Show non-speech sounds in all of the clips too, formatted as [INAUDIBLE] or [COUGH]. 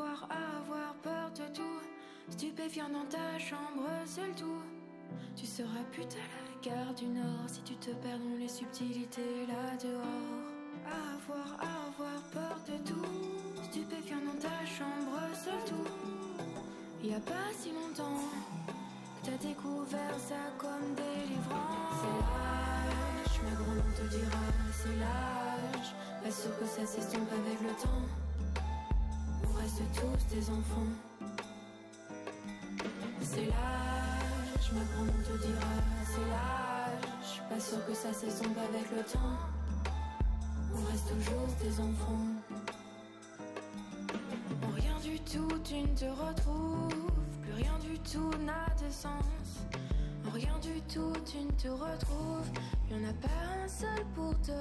Avoir, avoir peur de tout. Stupéfiant dans ta chambre, seul tout. Tu seras putain la gare du Nord si tu te perds dans les subtilités là dehors. Avoir, avoir peur de tout. Stupéfiant dans ta chambre, seul tout. Y a pas si longtemps que t'as découvert ça comme délivrance. C'est l'âge, ma grand-mère te dira, c'est l'âge. Pas que ça s'estompe avec le temps. Tous des enfants. C'est l'âge, ma grand-mère te dira, c'est l'âge. Pas sûr que ça s'estompe avec le temps. On reste toujours des enfants. En rien du tout, tu ne te retrouves. Plus rien du tout n'a de sens. En rien du tout, tu ne te retrouves. Y en a pas un seul pour te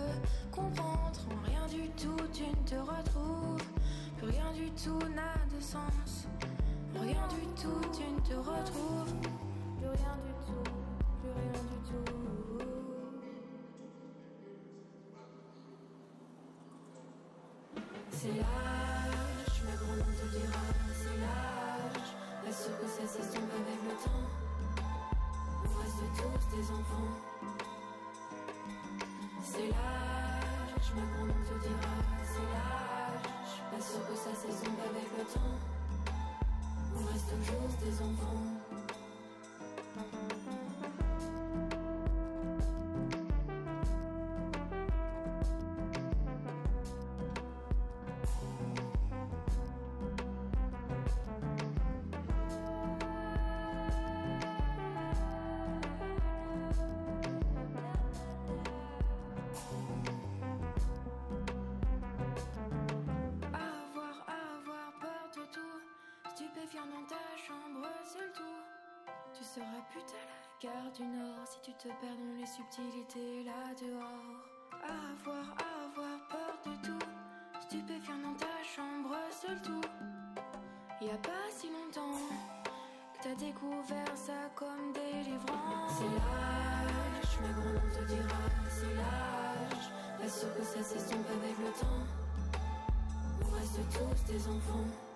comprendre. En rien du tout, tu ne te retrouves. Plus rien du tout n'a de sens. En rien du tout, tu ne te retrouves. Plus rien du tout, plus rien du tout. C'est l'âge, Stupéfiant dans ta chambre, seul tout. Tu seras putain la gare du Nord si tu te perds dans les subtilités là dehors. Avoir, avoir peur de tout. Stupéfiant dans ta chambre, seul tout. Y a pas si longtemps que t'as découvert ça comme délivrance. C'est l'âge, ma grand-mère te dira, c'est l'âge. Pas sûr que ça s'estompe avec le temps. On reste tous des enfants?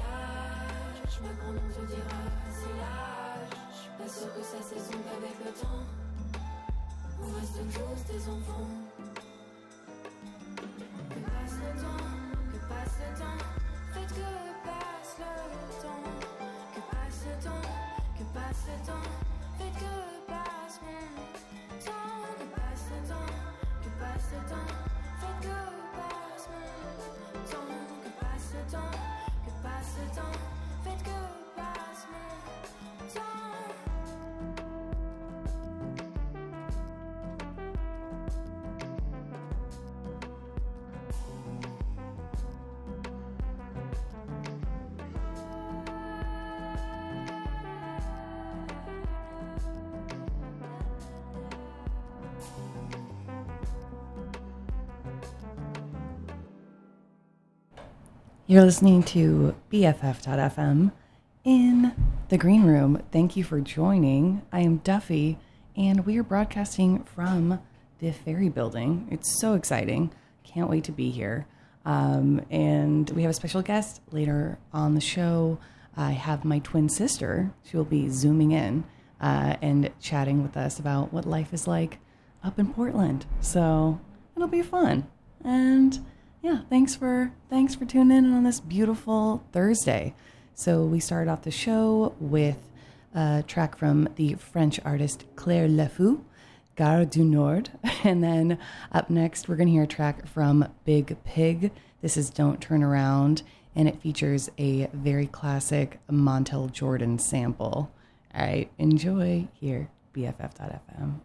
L'âge, ma grand-mère te dira, c'est l'âge. Pas sûr que ça s'estompe avec le temps. On reste tous des enfants. You're listening to BFF.FM in the green room. Thank you for joining. I am Duffy, and we are broadcasting from the Ferry Building. It's so exciting. Can't wait to be here. Um, and we have a special guest later on the show. I have my twin sister. She will be zooming in uh, and chatting with us about what life is like up in Portland. So it'll be fun. And yeah, thanks for thanks for tuning in on this beautiful Thursday. So we started off the show with a track from the French artist Claire Laffut, Gare du Nord, [LAUGHS] and then up next we're gonna hear a track from Biig Piig. This is Don't Turn Around, and it features a very classic Montel Jordan sample. All right, enjoy here, BFF.fm.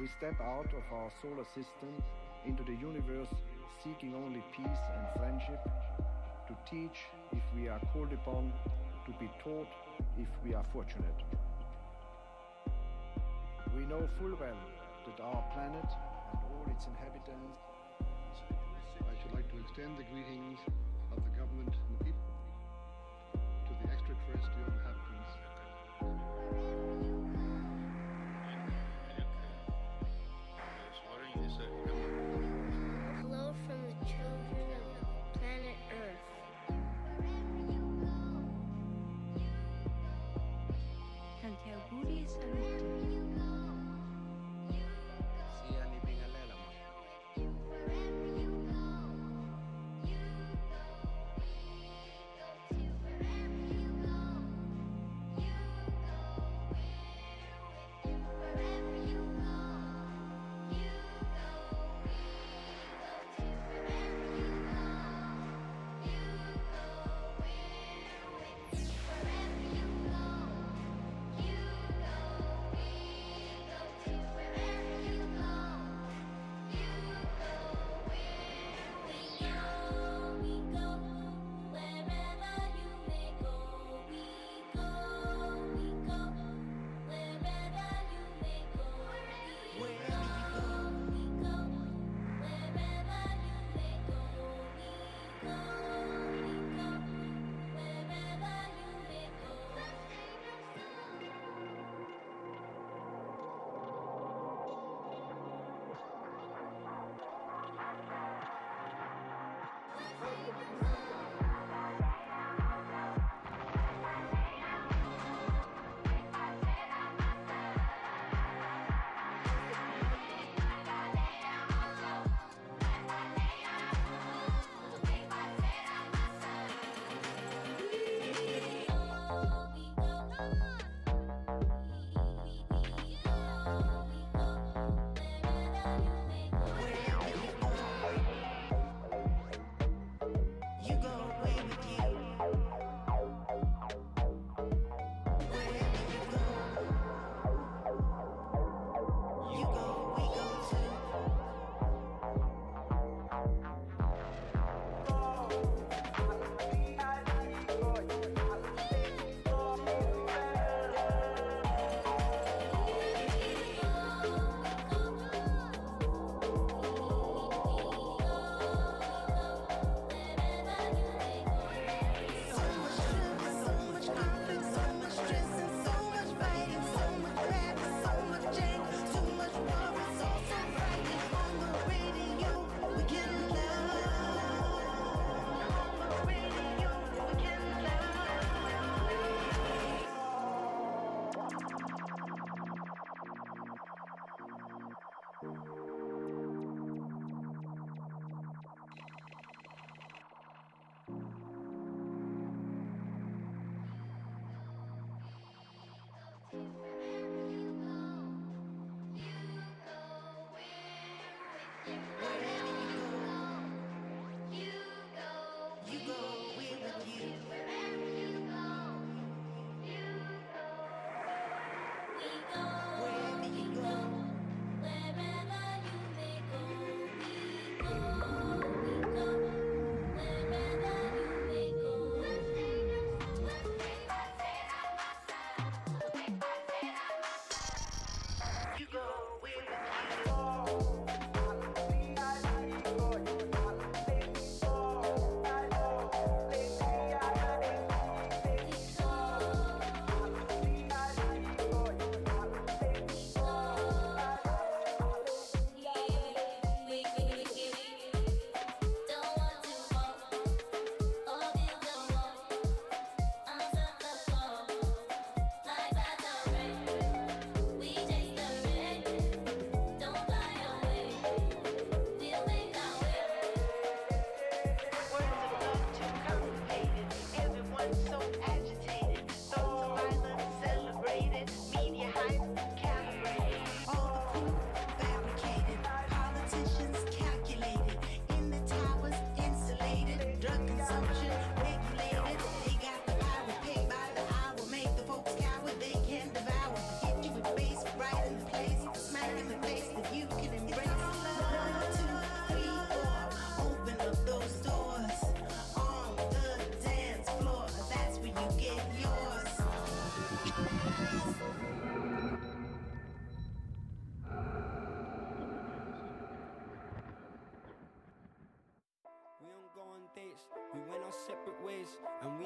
we step out of our solar system into the universe seeking only peace and friendship, to teach if we are called upon, to be taught if we are fortunate. We know full well that our planet and all its inhabitants. I should like to extend the greetings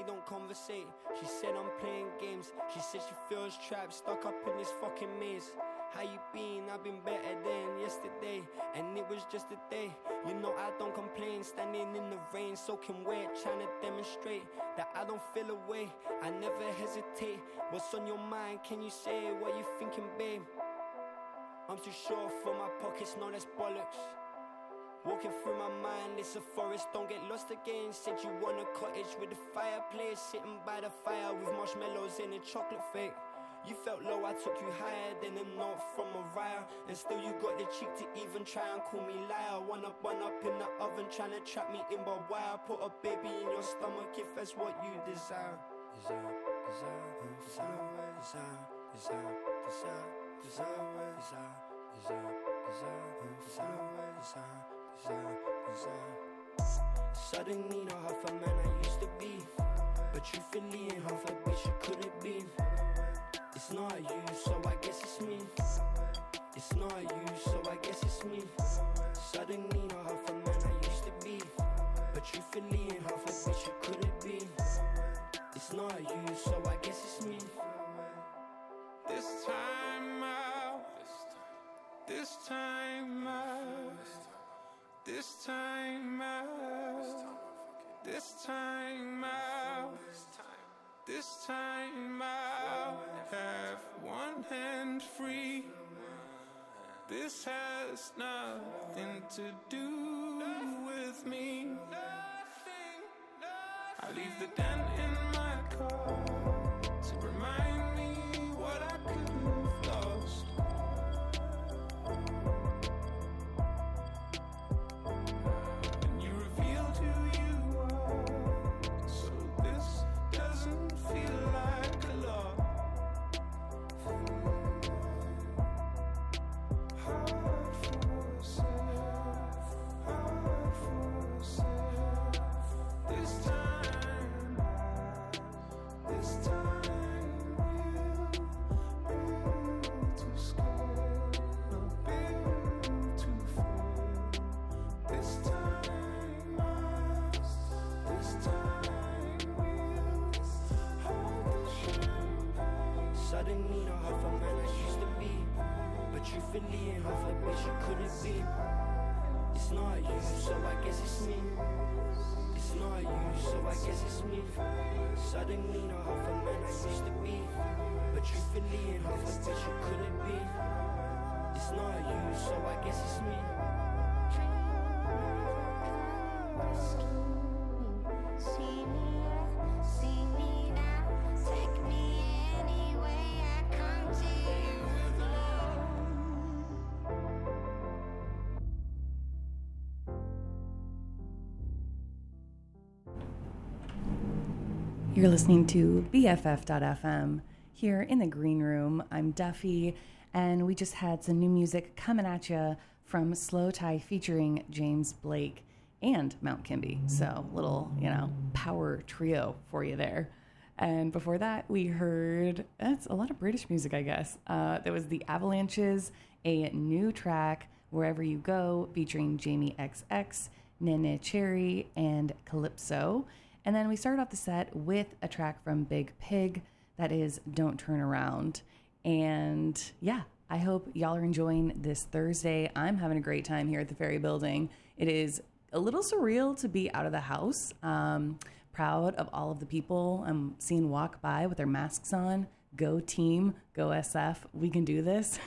don't conversate. She said I'm playing games. She said she feels trapped, stuck up in this fucking maze. How you been? I've been better than yesterday, and it was just a day. You know I don't complain, standing in the rain, soaking wet, trying to demonstrate that I don't feel away. I never hesitate. What's on your mind? Can you say what you thinking, babe? I'm too sure for my pockets, no, that's bollocks. Walking through my mind, it's a forest, don't get lost again. Said you want a cottage with a fireplace, sitting by the fire with marshmallows in a chocolate fake. You felt low, I took you higher than a note from Mariah. And still you got the cheek to even try and call me liar. One up, one up in the oven, trying to trap me in, why? I put a baby in your stomach if that's what you desire, desire, desire, desire, desire, desire, desire, desire, desire, desire, desire, desire, desire. Suddenly not half a man I used to be, but truthfully ain't half a bitch you couldn't be. It's not you, so I guess it's me. It's not you, so I guess it's me. Suddenly not half a man I used to be, but truthfully ain't half a bitch you couldn't be. It's not you, so I guess it's me. This time out, this time out, this time out, this time out, this time out. Have one hand free. This has nothing to do with me. I leave the dent in my car truthfully ain't half a bitch you couldn't be. It's not you, so I guess it's me. It's not you, so I guess it's me. Suddenly not half a man I used to be, but truthfully ain't half a bitch you couldn't be. It's not you, so I guess it's me. You're listening to BFF.FM here in the green room. I'm Duffy, and we just had some new music coming at you from slowthai featuring James Blake and Mount Kimbie. So, little, you know, power trio for you there. And before that, we heard that's a lot of British music, I guess. Uh, there was the Avalanches, a new track, Wherever You Go, featuring Jamie XX, Neneh Cherry, and Calypso. And then we started off the set with a track from Biig Piig that is Don't Turn Around. And yeah, I hope y'all are enjoying this Thursday. I'm having a great time here at the Ferry Building. It is a little surreal to be out of the house. Um, proud of all of the people I'm seeing walk by with their masks on. Go team, go SF. We can do this.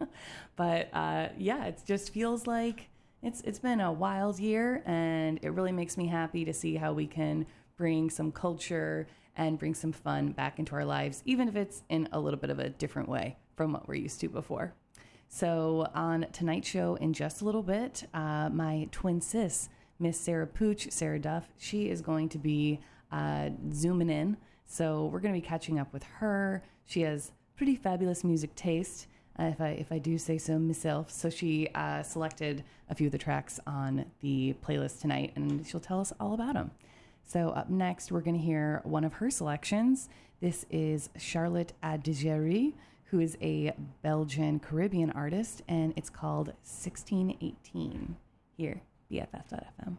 [LAUGHS] but uh, yeah, it just feels like it's it's been a wild year, and it really makes me happy to see how we can bring some culture and bring some fun back into our lives, even if it's in a little bit of a different way from what we're used to before. So, on tonight's show, in just a little bit, uh, my twin sis, Miss Sarah Pooch, Sarah Duff, she is going to be uh, zooming in. So, we're going to be catching up with her. She has pretty fabulous music taste, uh, if I if I do say so myself. So, she uh, selected a few of the tracks on the playlist tonight, and she'll tell us all about them. So, up next, we're going to hear one of her selections. This is Charlotte Adigéry, who is a Belgian Caribbean artist, and it's called 1618. Here, BFF.fm.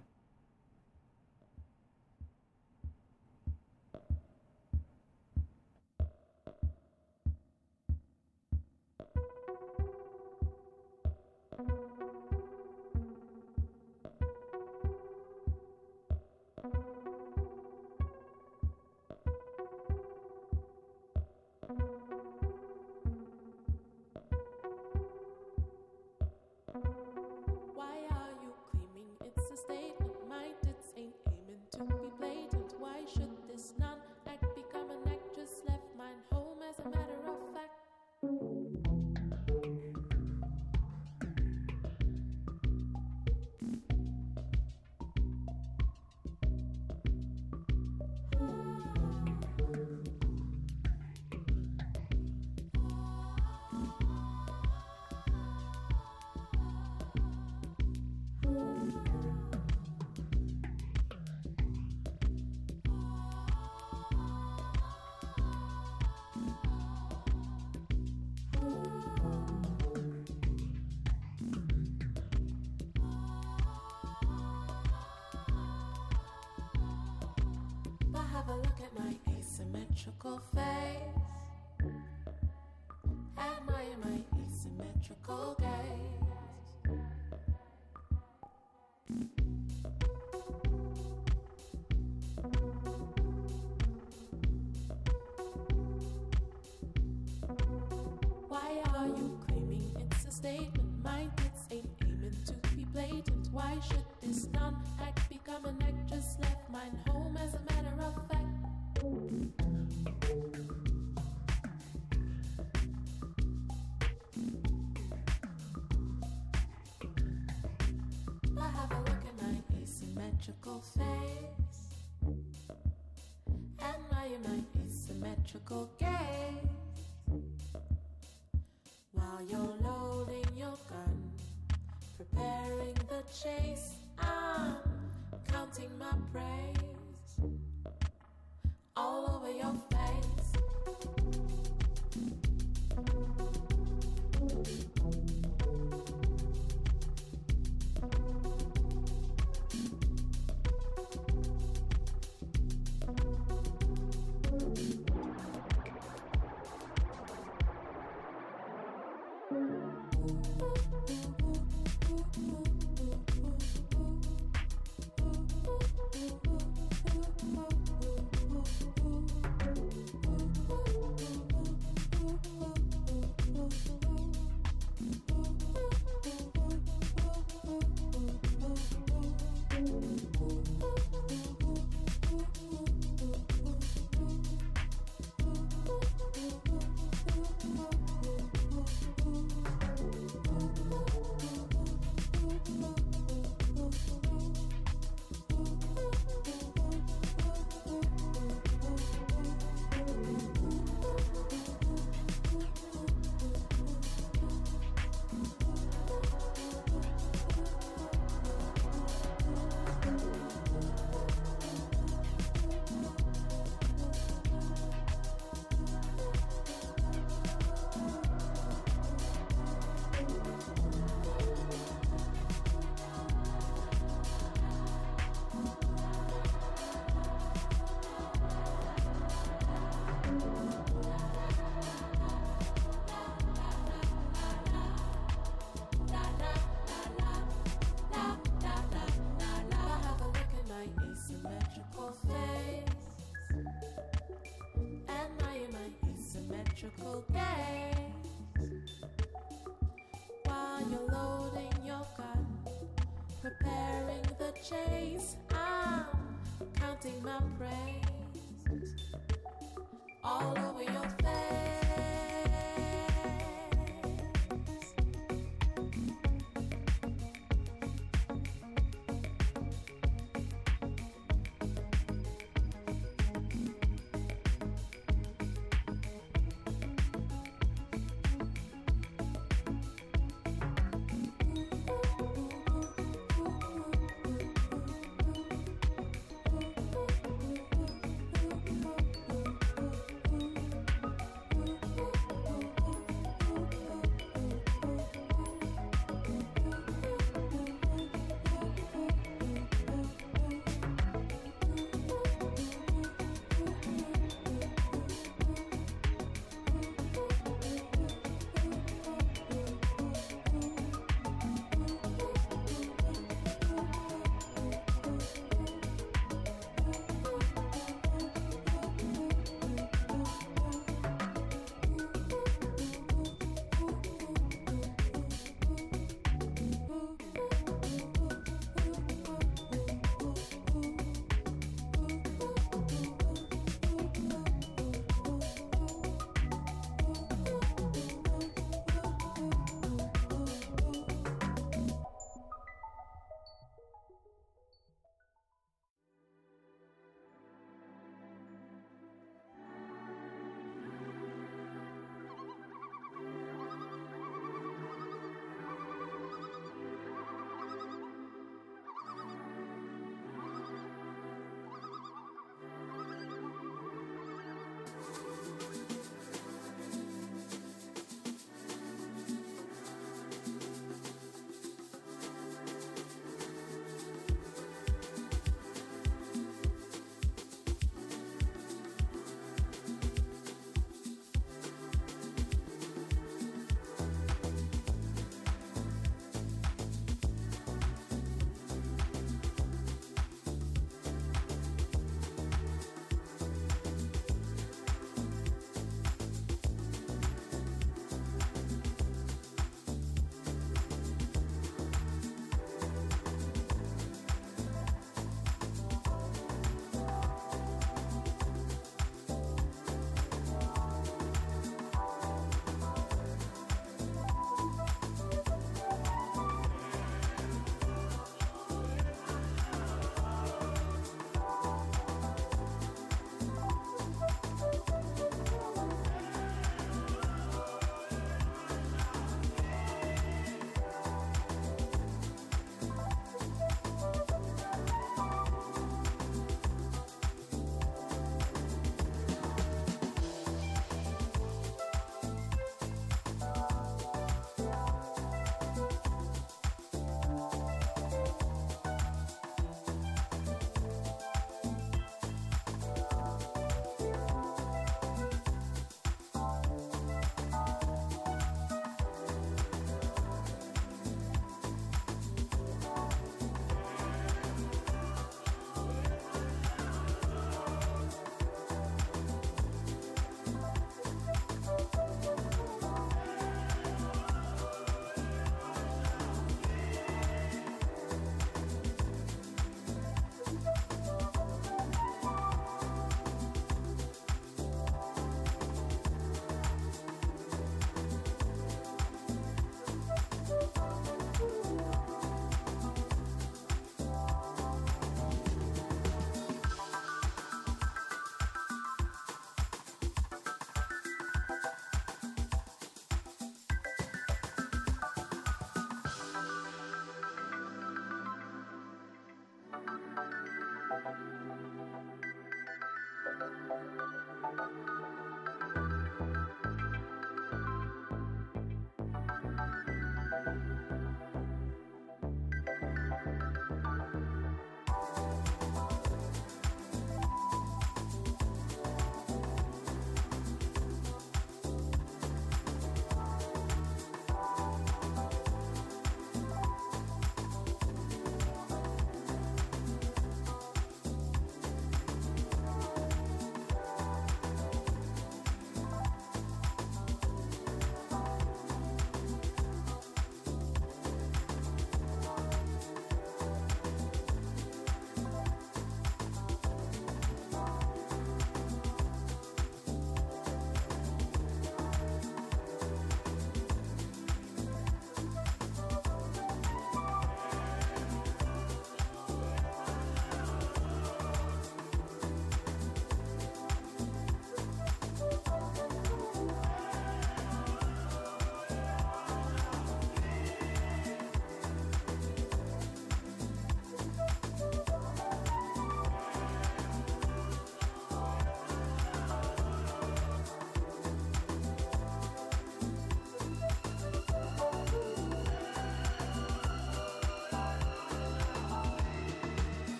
asymmetrical face. Admire my asymmetrical gaze. Why are you claiming it's a statement? Asymmetrical face. Admire my asymmetrical gaze. While you're loading your gun, preparing the chase, I'm counting my praise asymmetrical gaze. While you're loading your gun, preparing the chase, I'm counting my praise all over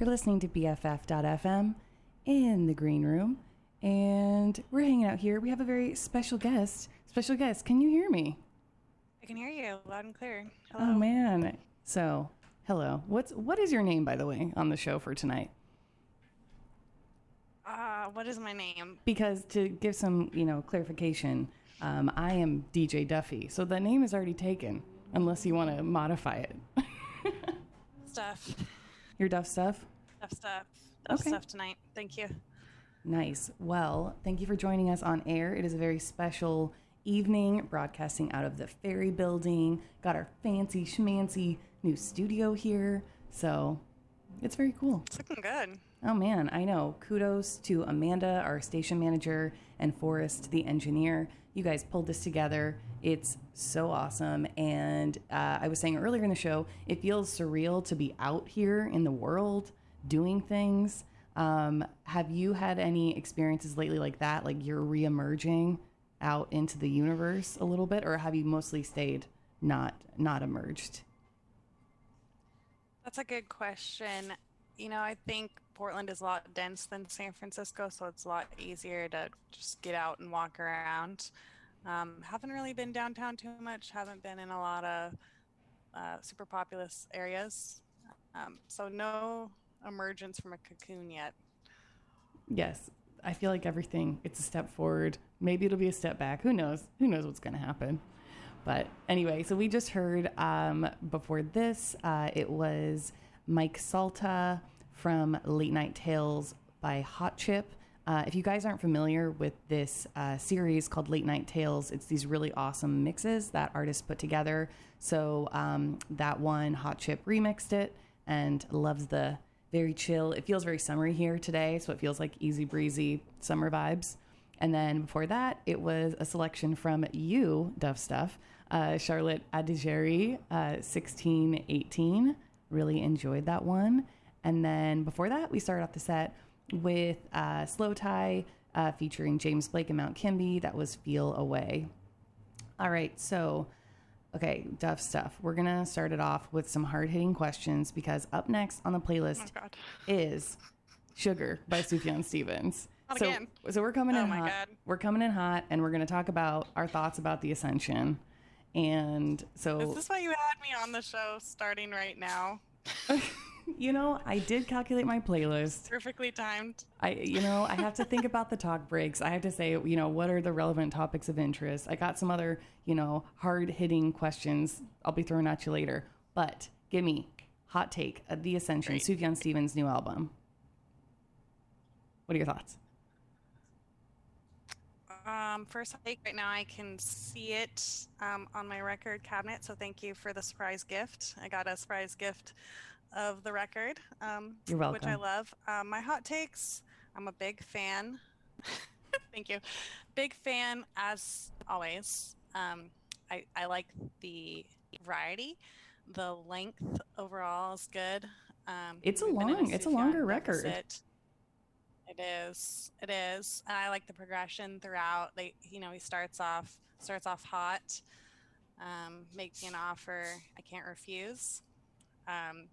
You're listening to BFF.FM in the green room, and we're hanging out here. We have a very special guest. Special guest, can you hear me? I can hear you loud and clear. Hello. Oh man. So, hello. What's what is your name by the way on the show for tonight? Uh, what is my name? Because to give some, you know, clarification, um, I am DJ Duffy. So the name is already taken unless you want to modify it. [LAUGHS] Stuff. Your Duff stuff? Stuff, stuff. Stuff, Okay. stuff tonight. Thank you. Nice. Well, thank you for joining us on air. It is a very special evening, broadcasting out of the Ferry Building. Got our fancy schmancy new studio here. So it's very cool. It's looking good. Oh man, I know. Kudos to Amanda, our station manager, and Forrest, the engineer. You guys pulled this together. It's so awesome. And uh, I was saying earlier in the show, it feels surreal to be out here in the world doing things. Um, have you had any experiences lately like that? Like you're reemerging out into the universe a little bit, or have you mostly stayed not not emerged? That's a good question. You know, I think Portland is a lot dense than San Francisco, so it's a lot easier to just get out and walk around. Um, haven't really been downtown too much. Haven't been in a lot of uh, super populous areas. Um, so no emergence from a cocoon yet. Yes, I feel like everything it's a step forward. Maybe it'll be a step back. Who knows? Who knows what's going to happen? But anyway, so we just heard um, before this, uh, it was Mike Salta from Late Night Tales by Hot Chip. Uh, if you guys aren't familiar with this uh, series called Late Night Tales, it's these really awesome mixes that artists put together. So um, that one, Hot Chip remixed it and loves the very chill. It feels very summery here today, so it feels like easy breezy summer vibes. And then before that, it was a selection from you, Duff Stuff, uh, Charlotte Adigéry, uh, 1618. Really enjoyed that one. And then before that, we started off the set with uh, slowthai uh, featuring James Blake and Mount Kimbie. That was Feel Away. All right, so okay, Duff Stuff. We're gonna start it off with some hard hitting questions because up next on the playlist Oh, is Sugar by Sufjan Stevens. Not so, again. so we're coming Oh in hot. God. We're coming in hot, and we're going to talk about our thoughts about the Ascension. And so, Is this why you had me on the show starting right now? [LAUGHS] you know, I did calculate my playlist. Perfectly timed. I, you know, I have to think about the talk breaks. I have to say, you know, what are the relevant topics of interest? I got some other, you know, hard hitting questions I'll be throwing at you later. But give me hot take of the Ascension, Great. Sufjan Stevens' new album. What are your thoughts? Um, first take right now, I can see it um, on my record cabinet. So thank you for the surprise gift. I got a surprise gift of the record, um, You're which I love. Um, my hot takes. I'm a big fan. [LAUGHS] thank you. Big fan as always. Um, I, I like the variety. The length overall is good. Um, It's a we've been in long- it's a longer record. deficit. It is. It is. And I like the progression throughout. They, you know, he starts off starts off hot. Um, makes me an offer I can't refuse. Um,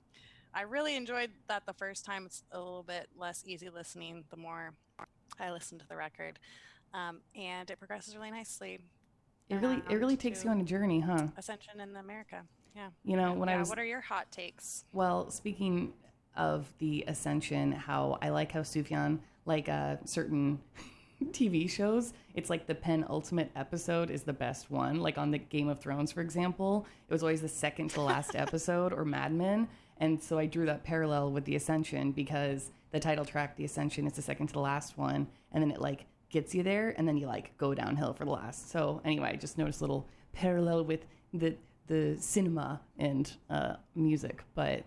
I really enjoyed that the first time. It's a little bit less easy listening the more I listen to the record, um, and it progresses really nicely. It really, it um, really takes you on a journey, huh? Ascension in America. Yeah. You know, when I yeah. was What are your hot takes? Well, speaking of the Ascension, how I like how Sufjan, like uh, certain [LAUGHS] TV shows, it's like the penultimate episode is the best one. Like on the Game of Thrones, for example, it was always the second to last [LAUGHS] episode, or Mad Men. And so I drew that parallel with the Ascension because the title track, The Ascension, is the second to the last one, and then it like gets you there, and then you like go downhill for the last. So anyway, I just noticed a little parallel with the the cinema and uh, music, but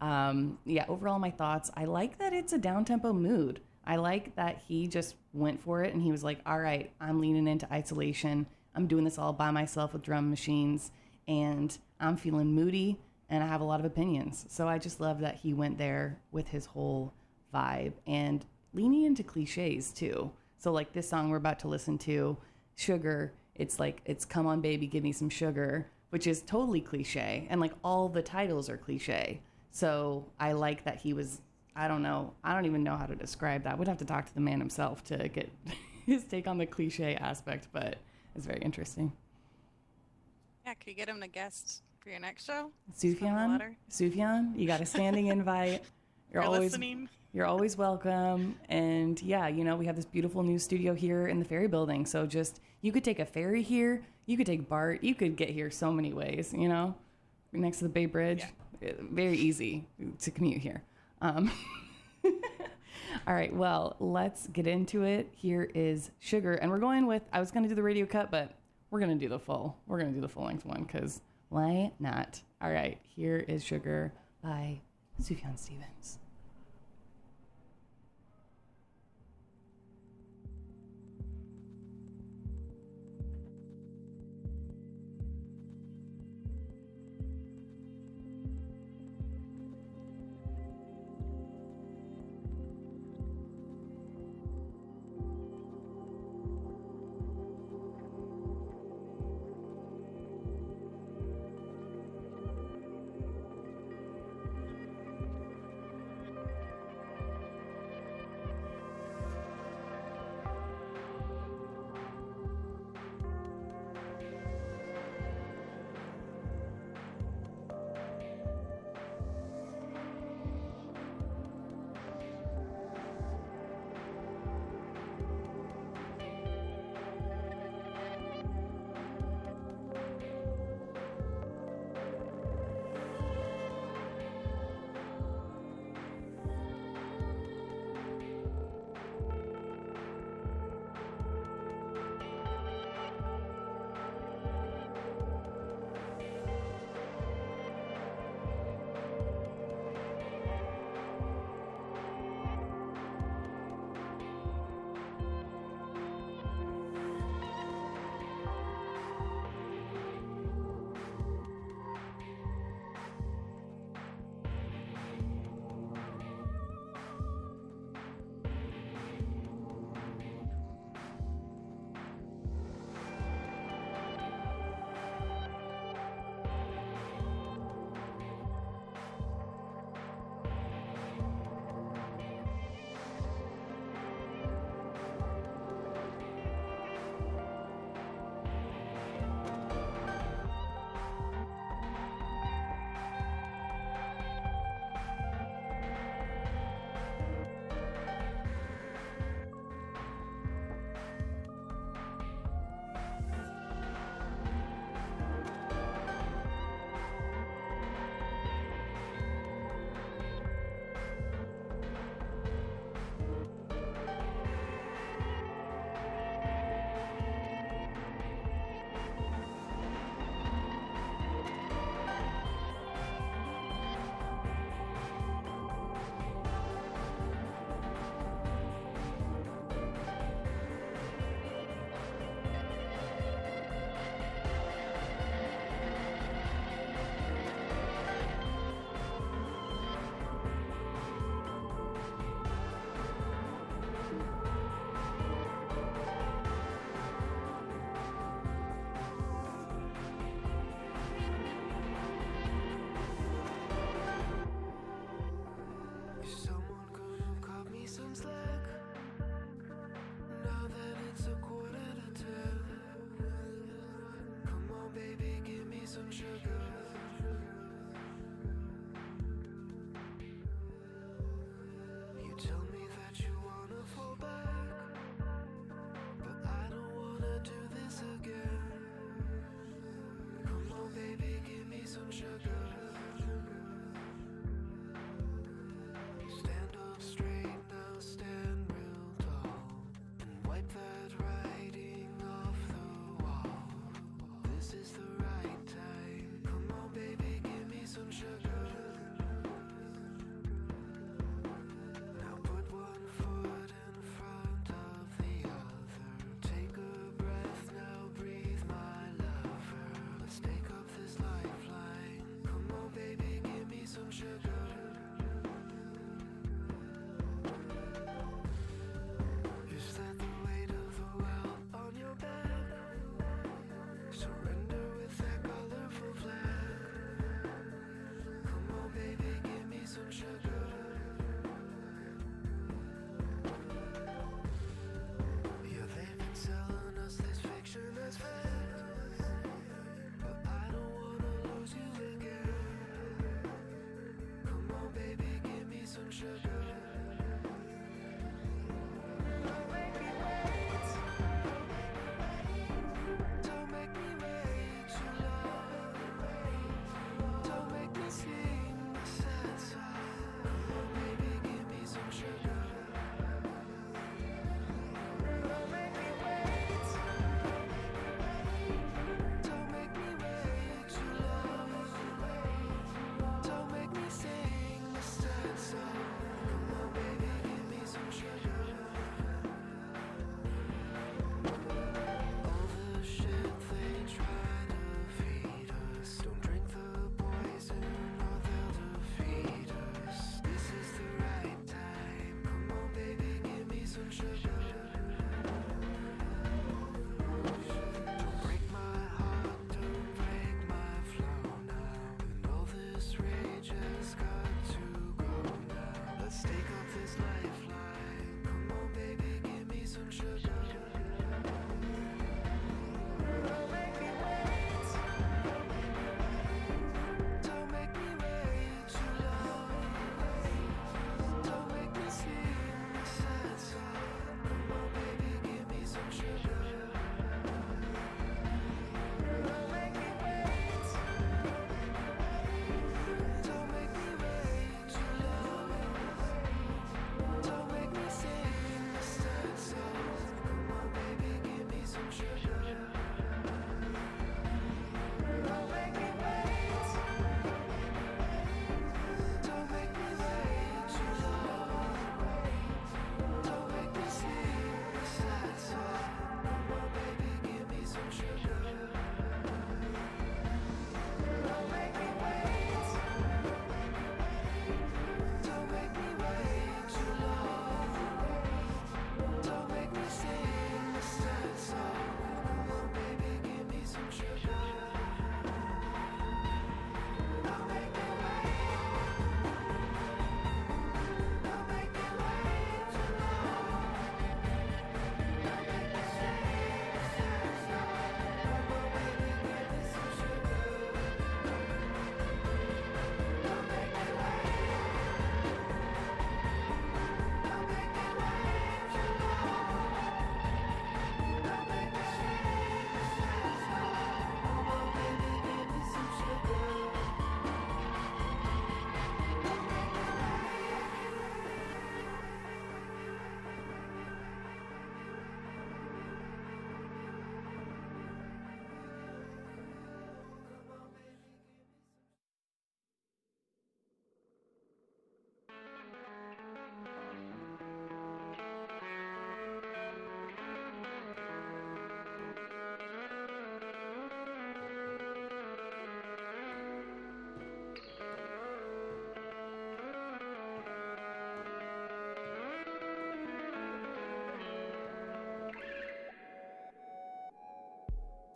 um, yeah, overall, my thoughts. I like that it's a down tempo mood. I like that he just went for it and he was like, all right, I'm leaning into isolation. I'm doing this all by myself with drum machines and I'm feeling moody and I have a lot of opinions. So I just love that he went there with his whole vibe and leaning into cliches too. So, like this song we're about to listen to, Sugar, it's like, it's Come On Baby, Give Me Some Sugar, which is totally cliche. And like all the titles are cliche. So I like that he was I don't know. I don't even know how to describe that. We'd have to talk to the man himself to get [LAUGHS] his take on the cliche aspect, but it's very interesting. Yeah, could you get him to guest for your next show? Sufjan. Sufjan, you got a standing invite. [LAUGHS] You're, You're always listening. [LAUGHS] you're always welcome. And yeah, you know we have this beautiful new studio here in the Ferry Building. So just you could take a ferry here. You could take BART. You could get here so many ways. You know, next to the Bay Bridge, Uh, very easy to commute here. Um, [LAUGHS] all right, well, let's get into it. Here is Sugar, and we're going with. I was going to do the radio cut, but we're going to do the full. We're going to do the full length one because why not? All right, here is Sugar by Sufjan Stevens.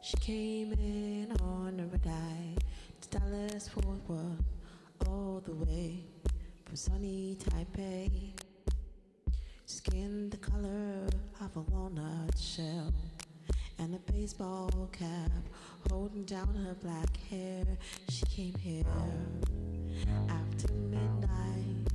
She came in on a red eye to Dallas Fort Worth, all the way from sunny Taipei. Skin the color of a walnut shell and a baseball cap holding down her black hair. She came here after midnight.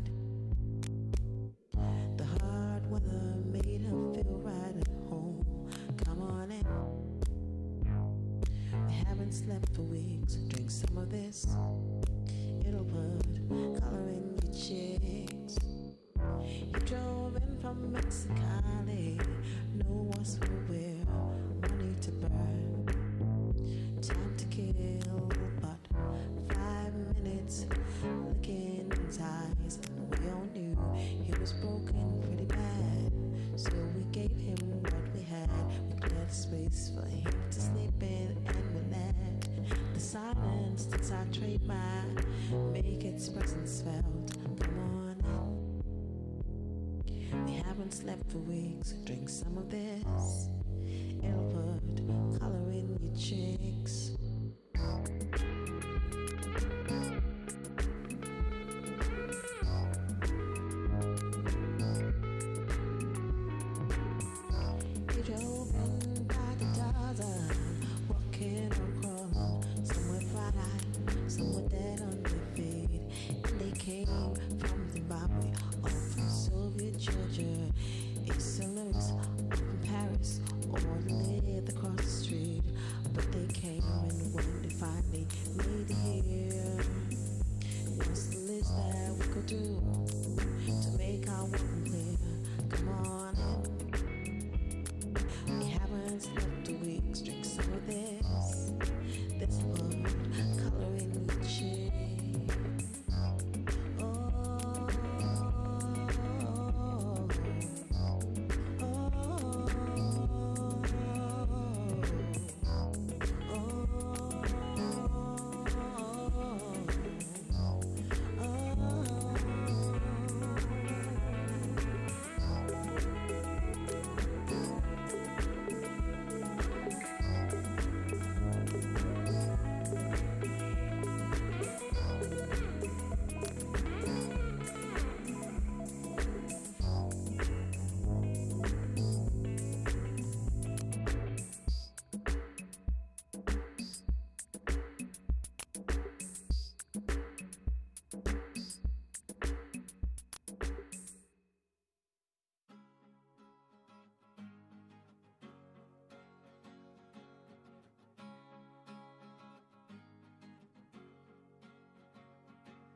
For weeks. Drink some of this.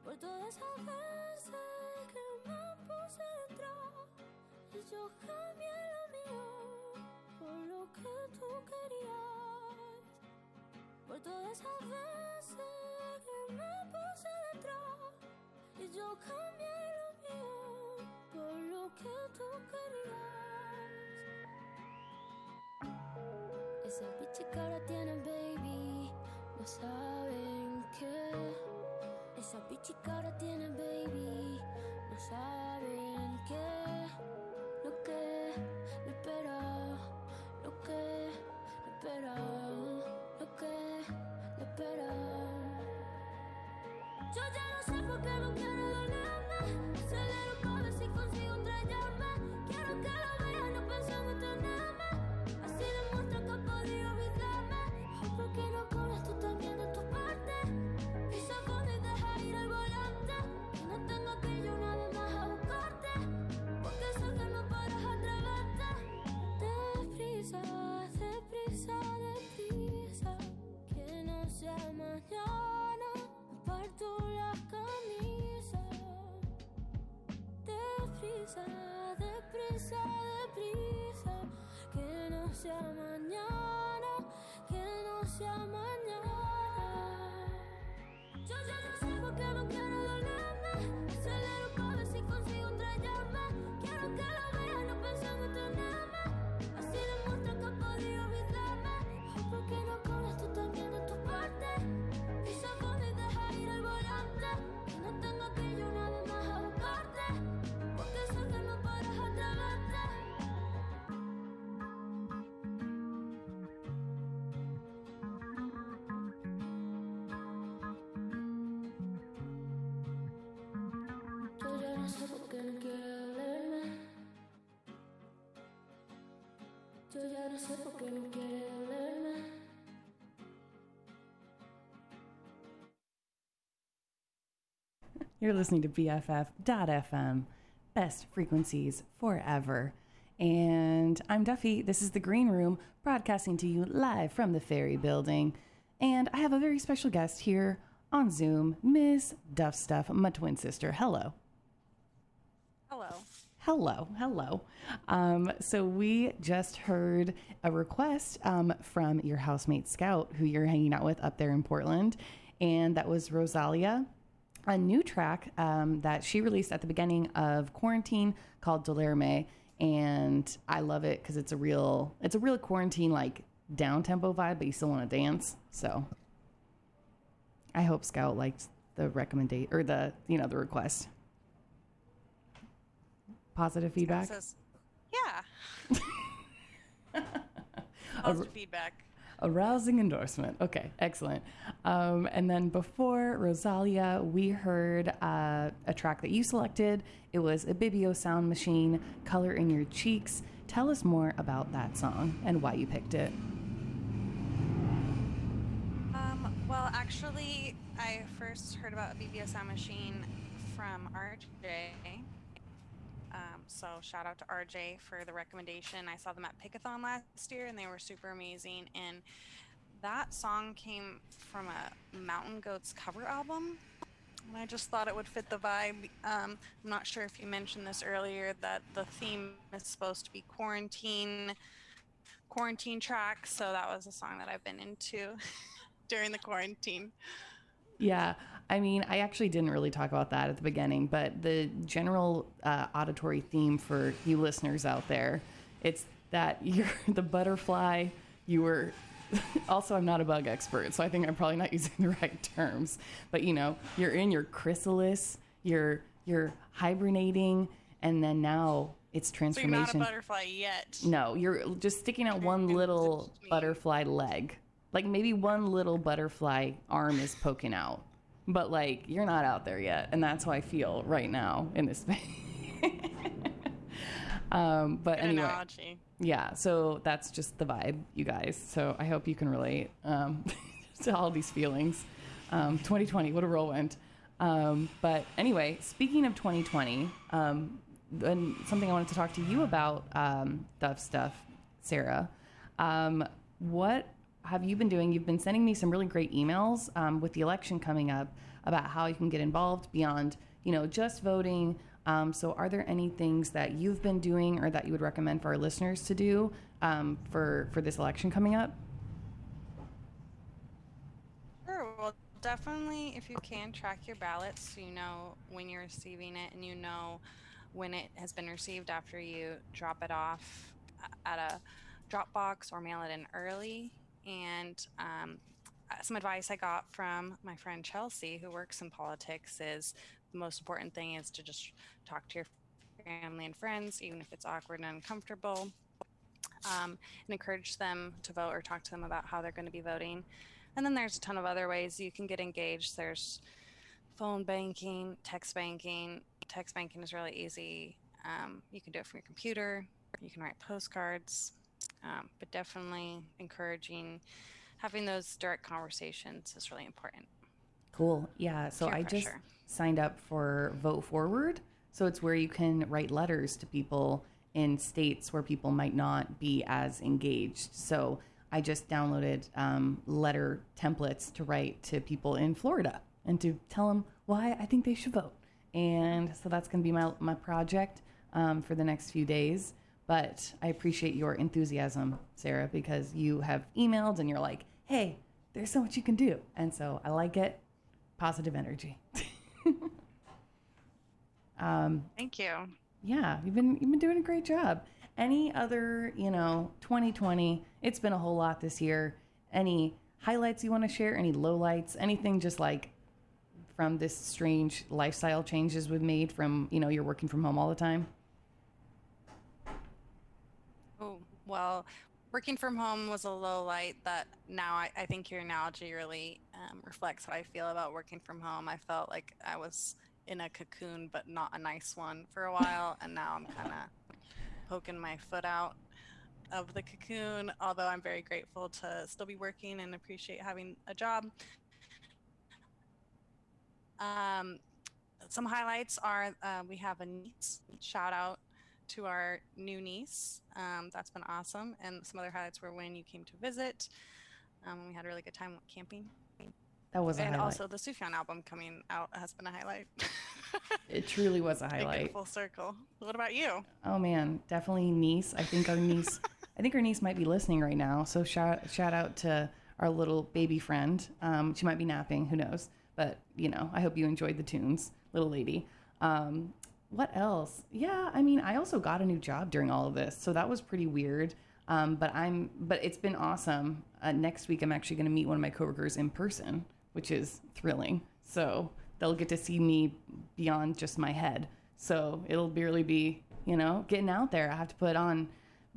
Por todas esas veces que me puse dentro y yo cambié lo mío por lo que tú querías. Por todas esas veces que me puse dentro y yo cambié lo mío por lo que tú querías. Esa bicha ahora tiene baby, no saben qué. Esa ahora tiene baby, no saben qué. Lo que me espera, lo que me espera, lo que me espera. Yo ya no sé por qué no quiero dolerme. Acelero para ver si consigo estrellarme. Quiero que lo veas, no pensando en tenerme. Así demuestra que podría olvidarme. Ay, ¿por qué no pones tú también no sea mañana. Que no sea mañana. Yo ya no sé por qué no quiero dolerme. Acelero para ver si consigo estrellarme. Quiero que lo Yo no sé por qué no quiere dolerme. You're listening to BFF.FM, best frequencies forever. And I'm Duffy. This is the Green Room, broadcasting to you live from the Ferry Building. And I have a very special guest here on Zoom, Miss Duff Stuff, my twin sister. Hello. Hello. Hello, hello. Um, so we just heard a request um, from your housemate Scout, who you're hanging out with up there in Portland, and that was Rosalia, a new track um, that she released at the beginning of quarantine called Dolerme, and I love it because it's a real, it's a real quarantine like down tempo vibe, but you still want to dance. So I hope Scout liked the recommendation or the you know the request. [LAUGHS] Positive feedback. Says, yeah. Positive feedback. A rousing endorsement. Okay, excellent. Um, and then before Rosalia, we heard uh, a track that you selected. It was Ibibio Sound Machine, Color in Your Cheeks. Tell us more about that song and why you picked it. Um, well, actually, I first heard about Ibibio Sound Machine from RJ. So shout out to RJ for the recommendation. I saw them at Pickathon last year, and they were super amazing. And that song came from a Mountain Goats cover album. And I just thought it would fit the vibe. Um, I'm not sure if you mentioned this earlier that the theme is supposed to be quarantine, quarantine track. So that was a song that I've been into [LAUGHS] during the quarantine. Yeah, I mean, I actually didn't really talk about that at the beginning, but the general uh, auditory theme for you listeners out there, it's that you're [LAUGHS] the butterfly. You were [LAUGHS] also, I'm not a bug expert, so I think I'm probably not [LAUGHS] using the right terms. But you know, you're in your chrysalis, you're you're hibernating, and then now it's So you're not a transformation. butterfly yet. No, you're just sticking out one little butterfly leg. Like maybe one little butterfly arm is poking out. But like you're not out there yet. And that's how I feel right now in this space. [LAUGHS] um, but Good anyway. analogy. Yeah, so that's just the vibe, you guys. So I hope you can relate um, [LAUGHS] to all these feelings. Um, 2020, what a whirlwind. Um, but anyway, speaking of 2020, um, and something I wanted to talk to you about, um, Duff Stuff, Sarah. Um, what have you been doing? You've been sending me some really great emails um, with the election coming up about how you can get involved beyond, you know, just voting. Um, so, are there any things that you've been doing or that you would recommend for our listeners to do um, for for this election coming up? Sure. Well, definitely, if you can track your ballots, so you know when you're receiving it and you know when it has been received after you drop it off at a drop box or mail it in early. And um, uh, some advice I got from my friend Chelsea, who works in politics, is the most important thing is to just talk to your family and friends, even if it's awkward and uncomfortable, um, and encourage them to vote or talk to them about how they're going to be voting. And then there's a ton of other ways you can get engaged. There's phone banking, text banking. Text banking is really easy. Um, you can do it from your computer. You can write postcards, um, but definitely encouraging having those direct conversations is really important. Cool. Yeah. So Peer I just signed up for Vote Forward. So it's where you can write letters to people in states where people might not be as engaged. So I just downloaded um, letter templates to write to people in Florida and to tell them why I think they should vote. And so that's going to be my, my project um, for the next few days. But I appreciate your enthusiasm, Sarah, because you have emailed and you're like, hey, there's so much you can do. And so I like it. Positive energy. [LAUGHS] um, Thank you. yeah, you've been you've been doing a great job. Any other, you know, 2020, it's been a whole lot this year. Any highlights you want to share? Any lowlights? Anything just like from this strange lifestyle changes we've made from, you know, you're working from home all the time? Oh, well, working from home was a low light that now I, I think your analogy really um, reflects how I feel about working from home. I felt like I was in a cocoon, but not a nice one for a while, and now I'm kind of poking my foot out of the cocoon. Although I'm very grateful to still be working and appreciate having a job. Um, some highlights are uh, we have a niece. Shout out to our new niece. Um, that's been awesome. And some other highlights were when you came to visit. Um, we had a really good time camping. That was a and highlight. also the Sufjan album coming out has been a highlight. It truly was a [LAUGHS] highlight. full circle. What about you? Oh man, definitely niece. I think our niece, [LAUGHS] I think our niece might be listening right now. So shout shout out to our little baby friend. Um, she might be napping. Who knows? But you know, I hope you enjoyed the tunes, little lady. Um, what else? Yeah, I mean, I also got a new job during all of this, so that was pretty weird. Um, but I'm, but it's been awesome. Uh, next week, I'm actually going to meet one of my coworkers in person, which is thrilling. So they'll get to see me beyond just my head. So it'll barely be, you know, getting out there. I have to put on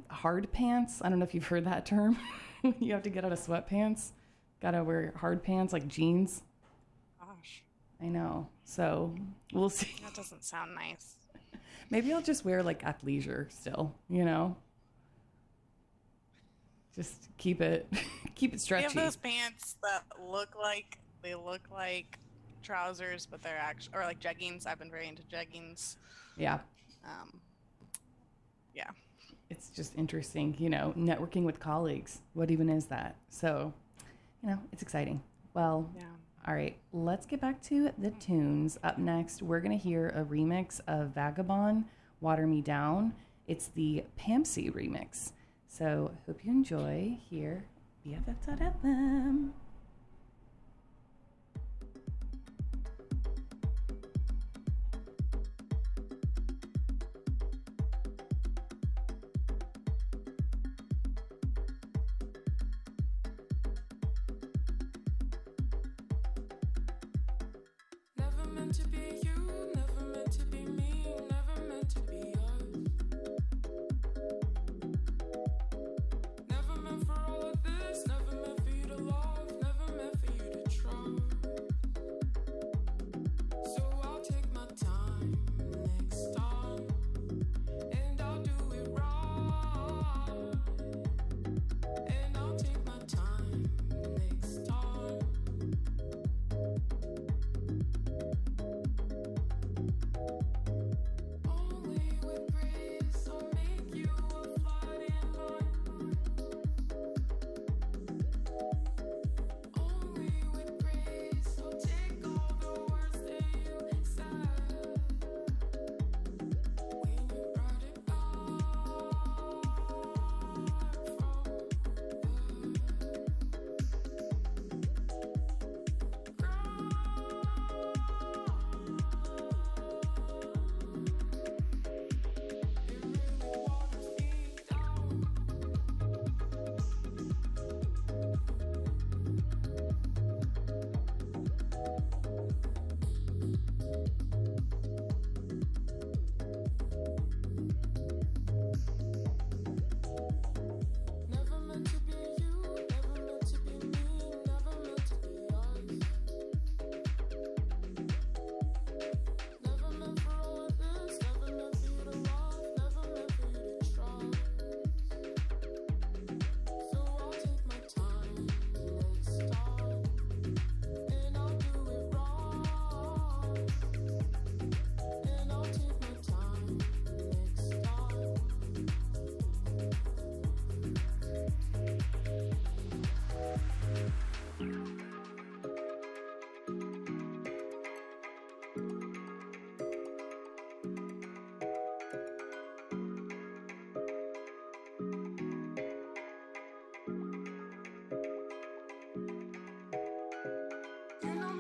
hard pants. I don't know if you've heard that term. [LAUGHS] you have to get out of sweatpants. Got to wear hard pants like jeans. I know. So we'll [LAUGHS] see. that doesn't sound nice. Maybe I'll just wear like athleisure still, you know? Just keep it [LAUGHS] keep it We stretchy. have those pants that look like they look like trousers, but they're actually or like jeggings. I've been very into jeggings. Yeah. Um, yeah. It's just interesting, you know, networking with colleagues. What even is that? So, you know, it's exciting. Well, Yeah. All right, let's get back to the tunes. Up next, we're going to hear a remix of Vagabon, Water Me Down. It's the Pamcy remix. So, hope you enjoy here, BFF.FM.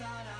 is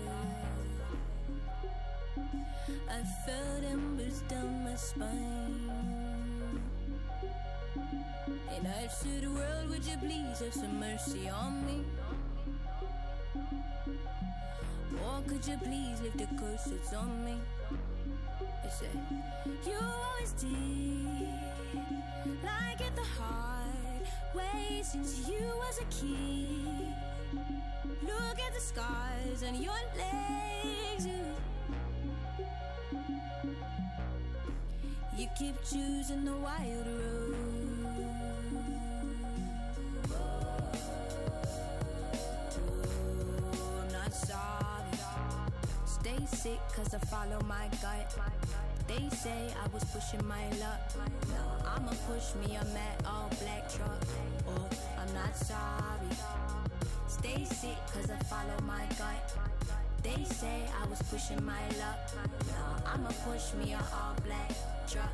I felt embers down my spine. And I said, The World, would you please have some mercy on me? Or could you please lift the curse that's on me? I said, You always did, like at the hard way since you was a kid. Look at the scars on your legs. You, you keep choosing the wild road. Stay sick cause I follow my gut. They say I was pushing my luck. I'ma push me a matte all black truck. Oh, I'm not sorry. Stay sick cause I follow my gut. They say I was pushing my luck. I'ma push me a all black truck.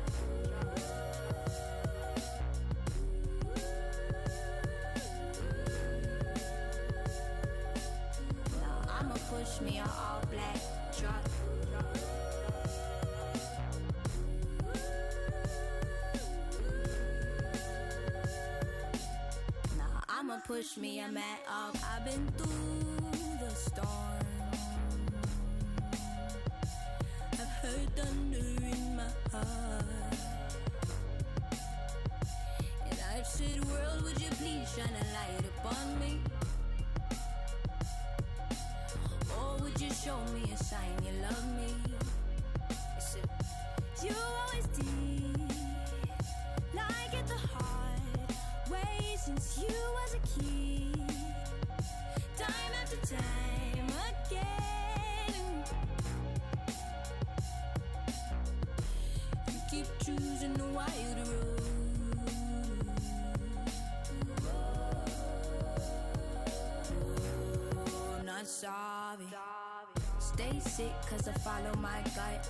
Cause I follow my gut.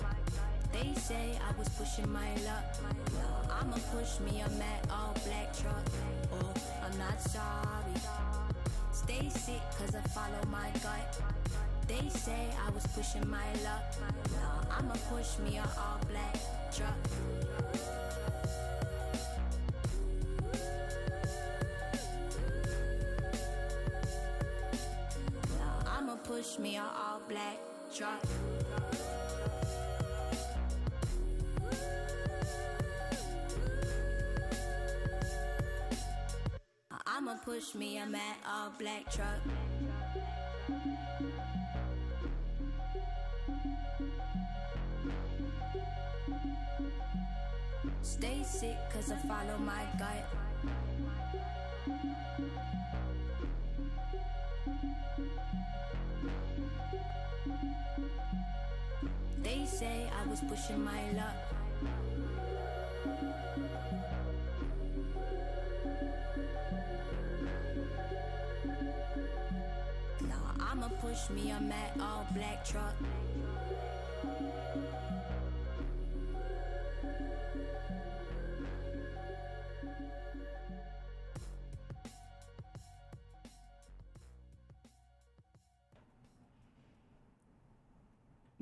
They say I was pushing my luck. I'ma push me a matte all black truck. Oh, I'm not sorry. Stay sick cause I follow my gut. They say I was pushing my luck. I'ma push me a all black truck. I'ma push me a matte all black truck. Stay it, cause I follow my gut. They say I was pushing my luck. Nah, I'ma push me a mad all black truck.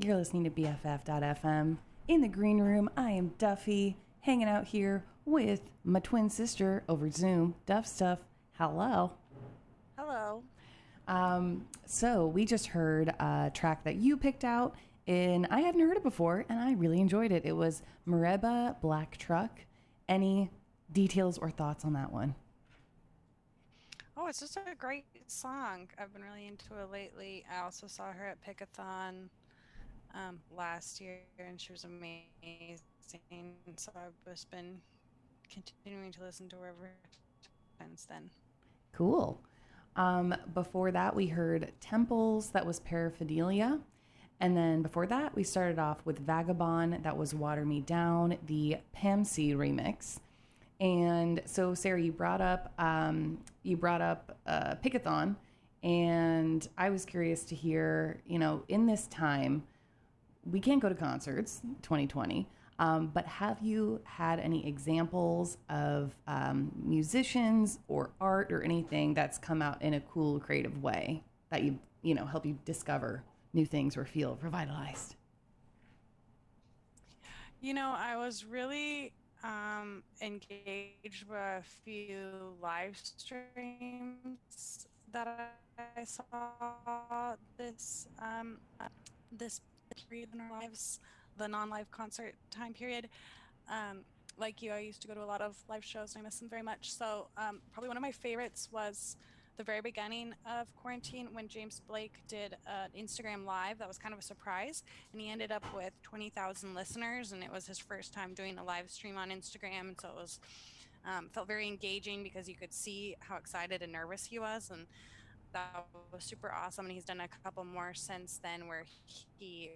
You're listening to BFF.FM. In the green room, I am Duffy, hanging out here with my twin sister over Zoom, Duff Stuff. Hello. Hello. Um, so we just heard a track that you picked out, and I hadn't heard it before, and I really enjoyed it. It was Mereba Black Truck. Any details or thoughts on that one? Oh, it's just a great song. I've been really into it lately. I also saw her at Pickathon um, last year, and she was amazing. So I've just been continuing to listen to her ever since then. Cool. Um, before that, we heard Temples, that was Paraphernalia. And then before that, we started off with Vagabon, that was Water Me Down, the Pamcy remix. And so, Sarah, you brought up um, you brought up uh, Pickathon, and I was curious to hear, you know, in this time, we can't go to concerts, 2020. Um, but have you had any examples of um, musicians or art or anything that's come out in a cool, creative way that you you know help you discover new things or feel revitalized? You know, I was really um, engaged with a few live streams that I saw this um, this period in our lives, the non-live concert time period. Um, like you, I used to go to a lot of live shows and I miss them very much. So um, probably one of my favorites was the very beginning of quarantine when James Blake did an Instagram live. That was kind of a surprise, and he ended up with 20,000 listeners, and it was his first time doing a live stream on Instagram, and so it was um, felt very engaging because you could see how excited and nervous he was, and that was super awesome. And he's done a couple more since then, where he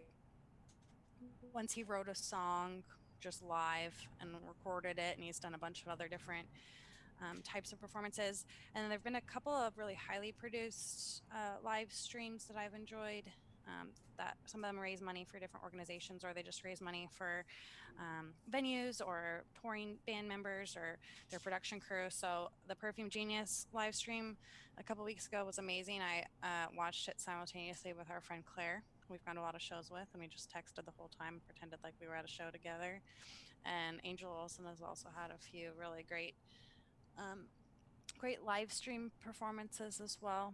once he wrote a song just live and recorded it, and he's done a bunch of other different um, types of performances. And there have been a couple of really highly produced uh, live streams that I've enjoyed. Um, that some of them raise money for different organizations, or they just raise money for um, venues or touring band members or their production crew. So the Perfume Genius live stream a couple weeks ago was amazing. I uh, watched it simultaneously with our friend Claire. We've gone to a lot of shows with, and we just texted the whole time, and pretended like we were at a show together. And Angel Olsen has also had a few really great um, great live stream performances as well.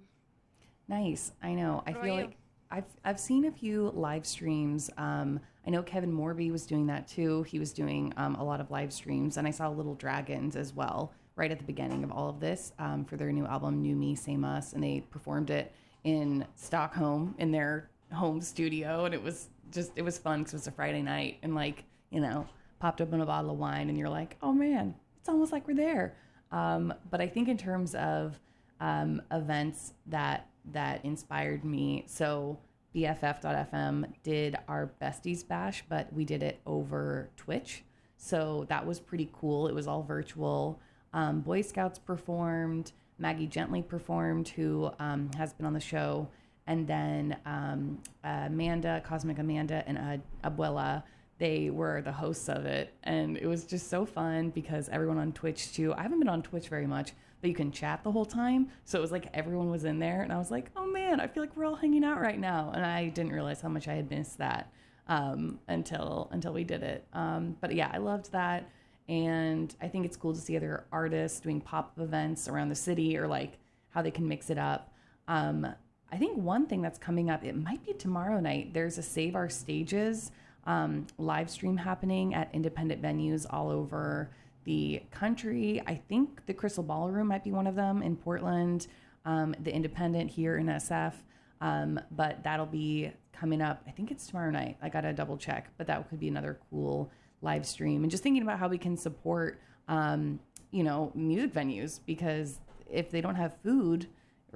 Nice. I know. I feel you? like I've I've seen a few live streams. Um, I know Kevin Morby was doing that too. He was doing um, a lot of live streams, and I saw Little Dragons as well right at the beginning of all of this um, for their new album New Me Same Us, and they performed it in Stockholm in their home studio, and it was just it was fun because it was a Friday night, and like you know popped open a bottle of wine, and you're like, oh man, it's almost like we're there. Um, but I think in terms of um, events that that inspired me, so BFF.FM did our Besties Bash, but we did it over Twitch. So that was pretty cool. It was all virtual. Um, Boy Scouts performed. Maggie Gently performed, who um, has been on the show. And then um, Amanda, Cosmic Amanda, and Abuela, they were the hosts of it. And it was just so fun because everyone on Twitch, too. I haven't been on Twitch very much, but you can chat the whole time. So it was like everyone was in there. And I was like, oh man, I feel like we're all hanging out right now. And I didn't realize how much I had missed that um, until until we did it. Um, but yeah, I loved that, and I think it's cool to see other artists doing pop up events around the city or like how they can mix it up. Um, I think one thing that's coming up, it might be tomorrow night. There's a Save Our Stages um, live stream happening at independent venues all over the country. I think the Crystal Ballroom might be one of them in Portland, um, the Independent here in SF. Um, but that'll be coming up. I think it's tomorrow night. I gotta double check, but that could be another cool live stream and just thinking about how we can support, um, you know, music venues because if they don't have food,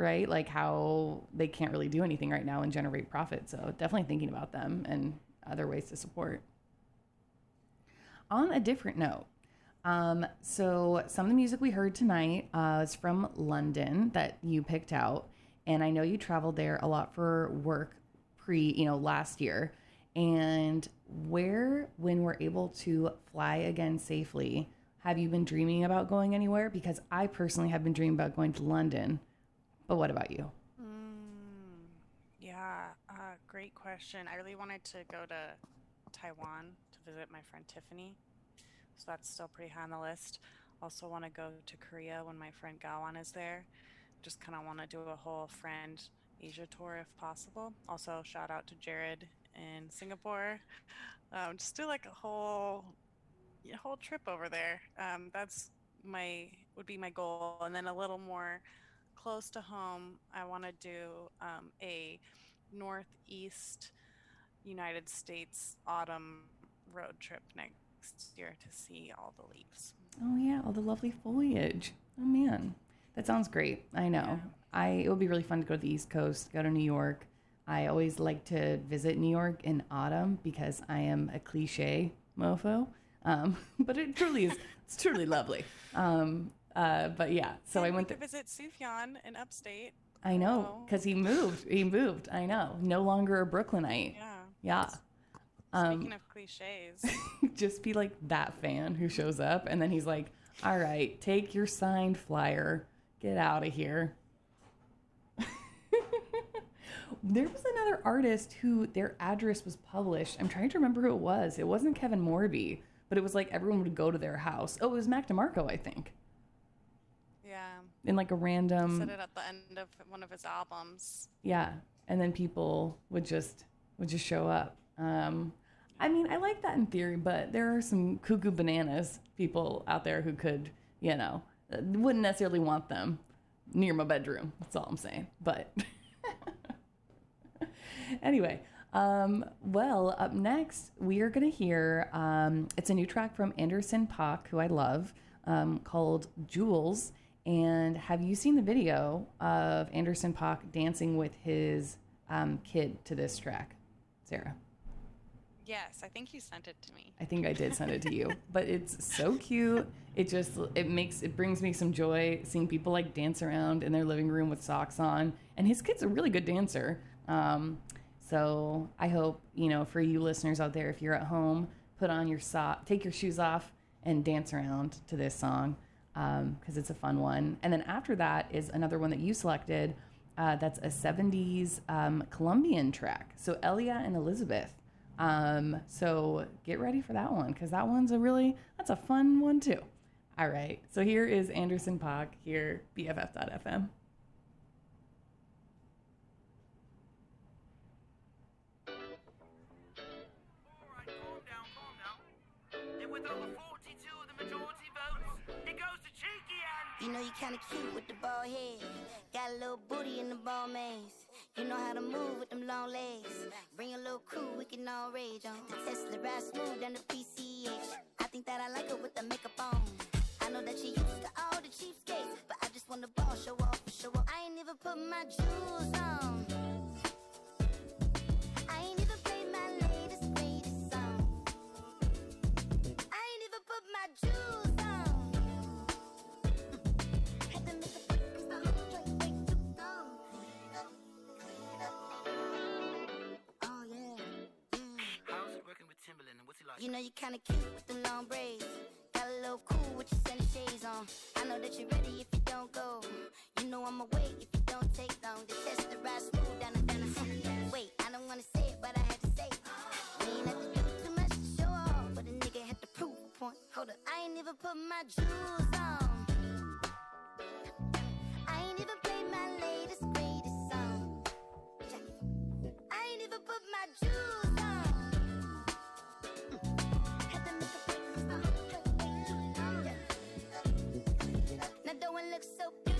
right, like how they can't really do anything right now and generate profit. So definitely thinking about them and other ways to support. On a different note, um, so some of the music we heard tonight uh, is from London that you picked out, and I know you traveled there a lot for work pre, you know, last year. And where, when we're able to fly again safely, have you been dreaming about going anywhere? Because I personally have been dreaming about going to London. But what about you? Yeah, uh, great question. I really wanted to go to Taiwan to visit my friend Tiffany. So that's still pretty high on the list. Also want to go to Korea when my friend Gawan is there. Just kind of want to do a whole friend Asia tour if possible. Also shout out to Jared in Singapore. Um, just do like a whole a whole trip over there. Um, that's my would be my goal, and then a little more close to home. I want to do um, a northeast United States autumn road trip next year to see all the leaves. Oh yeah, all the lovely foliage. Oh man, that sounds great. I know. I it would be really fun to go to the East Coast, go to New York. I always like to visit New York in autumn because I am a cliche mofo. Um, [LAUGHS] but it truly is. It's truly lovely. Um, uh, but yeah, so I went. there. visit Sufjan in upstate. I know because he moved. He moved. I know. No longer a Brooklynite. Yeah. Yeah. Um, Speaking of cliches, [LAUGHS] just be like that fan who shows up and then he's like, "All right, take your signed flyer. Get out of here." [LAUGHS] there was another artist who their address was published. I'm trying to remember who it was. It wasn't Kevin Morby, but it was like everyone would go to their house. Oh, it was Mac DeMarco, I think. In like a random said it at the end of one of his albums. Yeah, and then people would just would just show up. Um, I mean, I like that in theory, but there are some cuckoo bananas people out there who could, you know, uh, wouldn't necessarily want them near my bedroom. That's all I'm saying. But [LAUGHS] anyway, um, well, up next we are gonna hear. Um, it's a new track from Anderson .Paak, who I love, um, called Jewels. And have you seen the video of Anderson .Paak dancing with his um, kid to this track, Sarah? Yes, I think you sent it to me. I think I did send it to you, [LAUGHS] but it's so cute. It just it makes it brings me some joy seeing people like dance around in their living room with socks on, and his kid's a really good dancer. Um, so I hope you know for you listeners out there, if you're at home, put on your sock, take your shoes off, and dance around to this song because it's a fun one. And then after that is another one that you selected. Uh, that's a 70s um, Colombian track. So Elia and Elizabeth. Um, so get ready for that one because that one's a really that's a fun one too. All right, so here is Anderson .Paak here BFF.fm. You know you kinda cute with the bald head. Got a little booty in the ball maze. You know how to move with them long legs. Bring a little crew, we can all rage on. The Tesla ride smooth down the PCH. I think that I like her with the makeup on. I know that she used to all the cheapskates, but I just want the ball show off, show off. I ain't even put my jewels on. I ain't even played my latest, You know you kinda cute with the long braids. Got a little cool with your sunny shades on. I know that you're ready if you don't go. You know I'ma wait if you don't take long. The test the ride smooth down the down the Wait, I don't wanna say it, but I had to say it. We ain't have to do too much to show off, but a nigga had to prove a point. Hold up, I ain't even put my jewels on. I ain't even played my latest greatest song. I ain't even put my jewels look so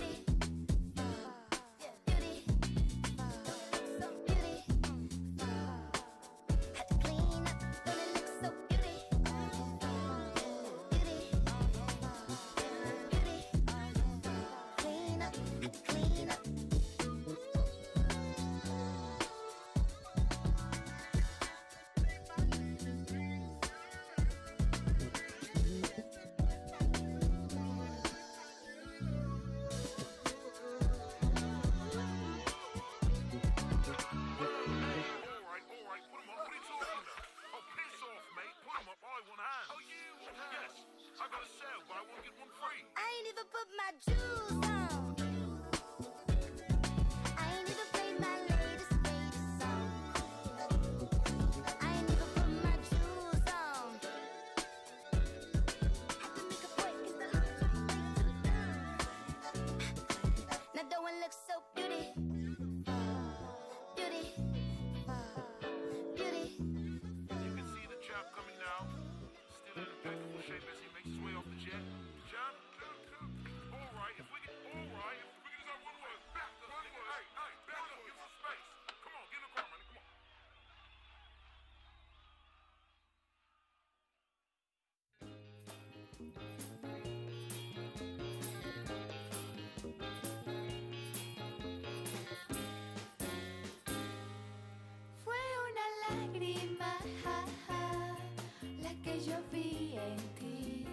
yo vi en ti.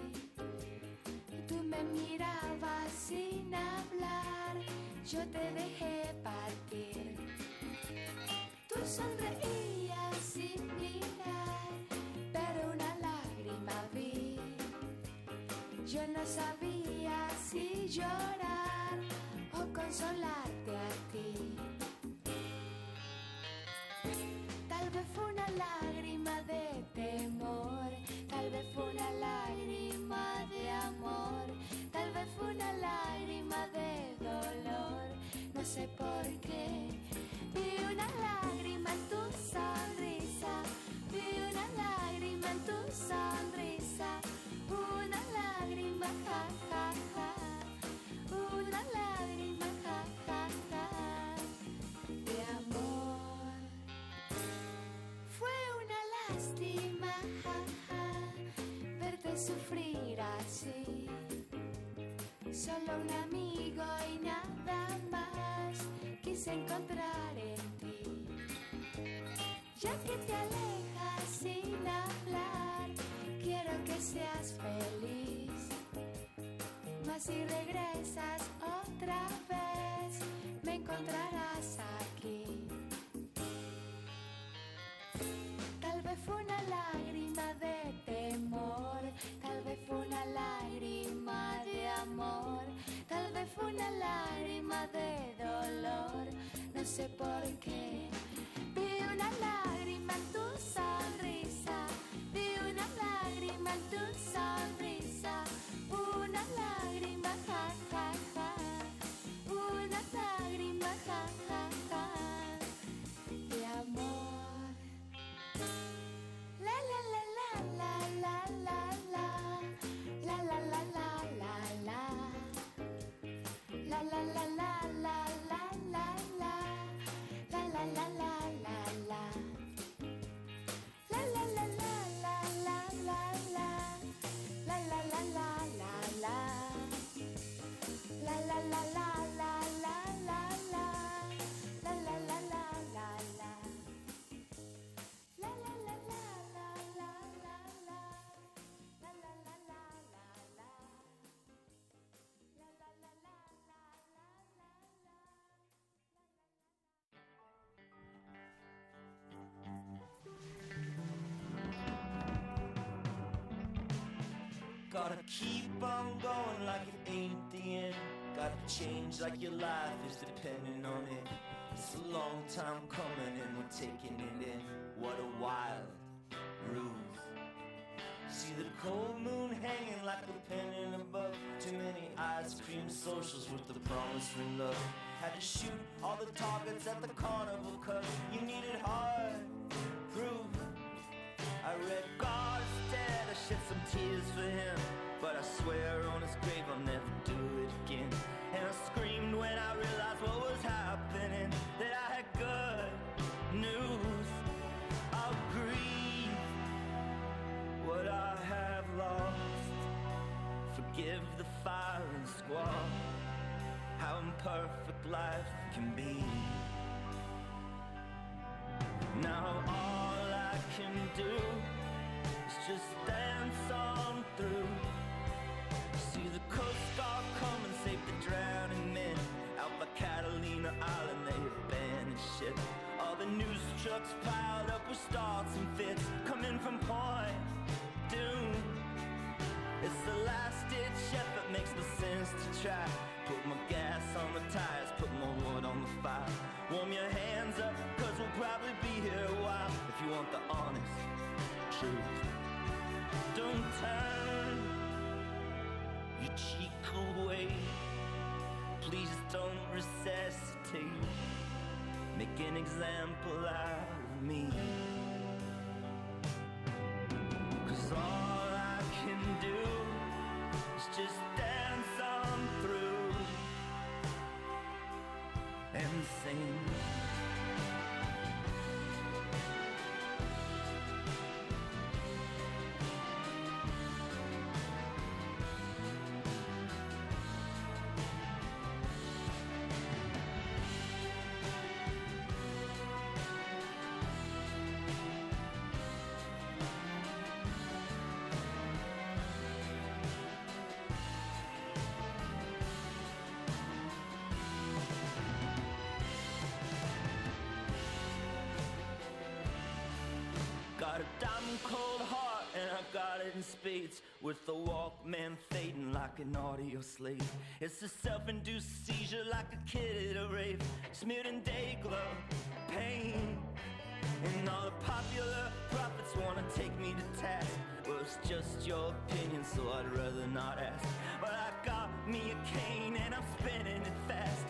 Tú me mirabas sin hablar, yo te dejé partir. Tú sonreías sin mirar, pero una lágrima vi. Yo no sabía si llorar o consolarte se puede. Encontrar en ti. Ya que te alejas sin hablar, quiero que seas feliz. Mas si regresas otra vez, me encontrarás aquí. Tal vez fue una lágrima de temor, tal vez fue una lágrima de amor, tal vez fue una lágrima de no sé por qué. Vi una lágrima en tu Gotta keep on going like it ain't the end. Gotta change like your life is depending on it. It's a long time coming and we're taking it in. What a wild ruse. See the cold moon hanging like a penny above. Too many ice cream socials with the promise for love. Had to shoot all the targets at the carnival cause you needed hard proof. I read God's dead, I shed some tears for him. But I swear on his grave I'll never do it again. And I screamed when I realized what was happening. That I had good news. I'll grieve what I have lost. Forgive the fire and squall. How imperfect life can be. Now do is just dance on through. See the Coast Guard come and save the drowning men. Out by Catalina Island, they abandoned ship. All the news trucks piled up with starts and fits coming from Point Dume. It's the last ditch effort, makes no sense to try. Put more turn your cheek away. Please don't resuscitate. Make an example out of me. In With the Walkman fading like an audio slave It's a self-induced seizure like a kid at a rave. Smeared in day glove, pain. And all the popular prophets wanna take me to task. Well it's just your opinion so I'd rather not ask. But I got me a cane and I'm spinning it fast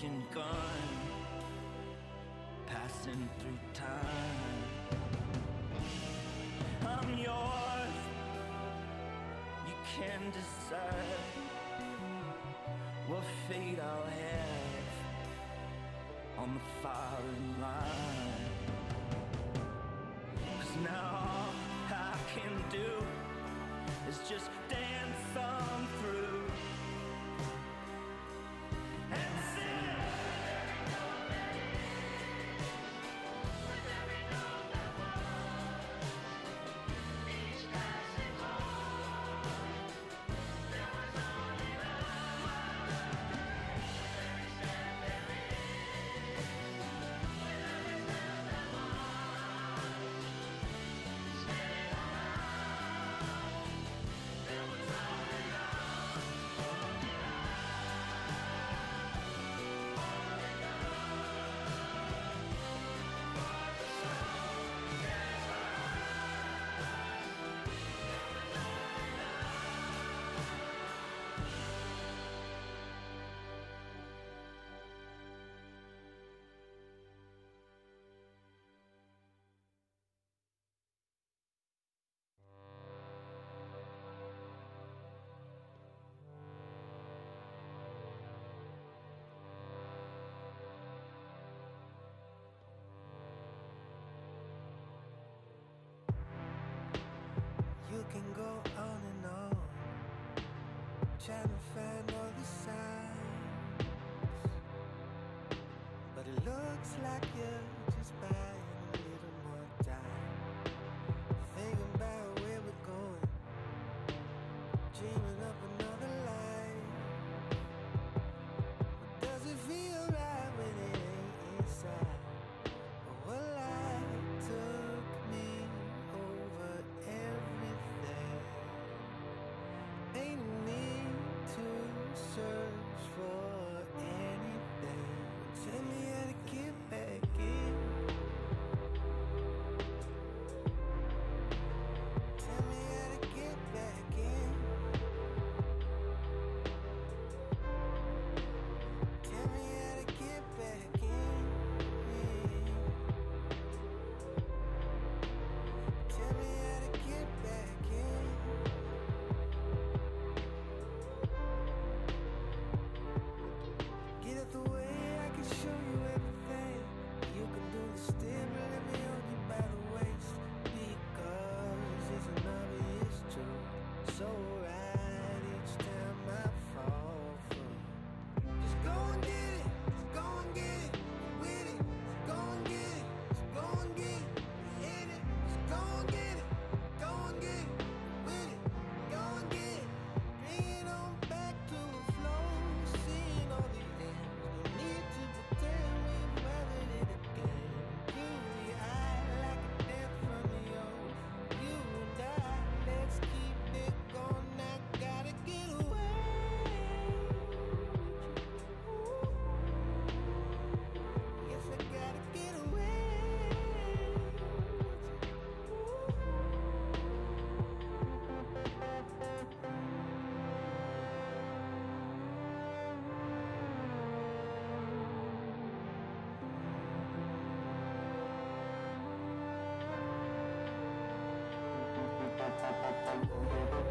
smoking gun passing through time. I'm yours. You can decide what fate I'll have on the firing line. Cause now all I can do is just dance on through can go on and on, trying to find all the signs. But it looks like you're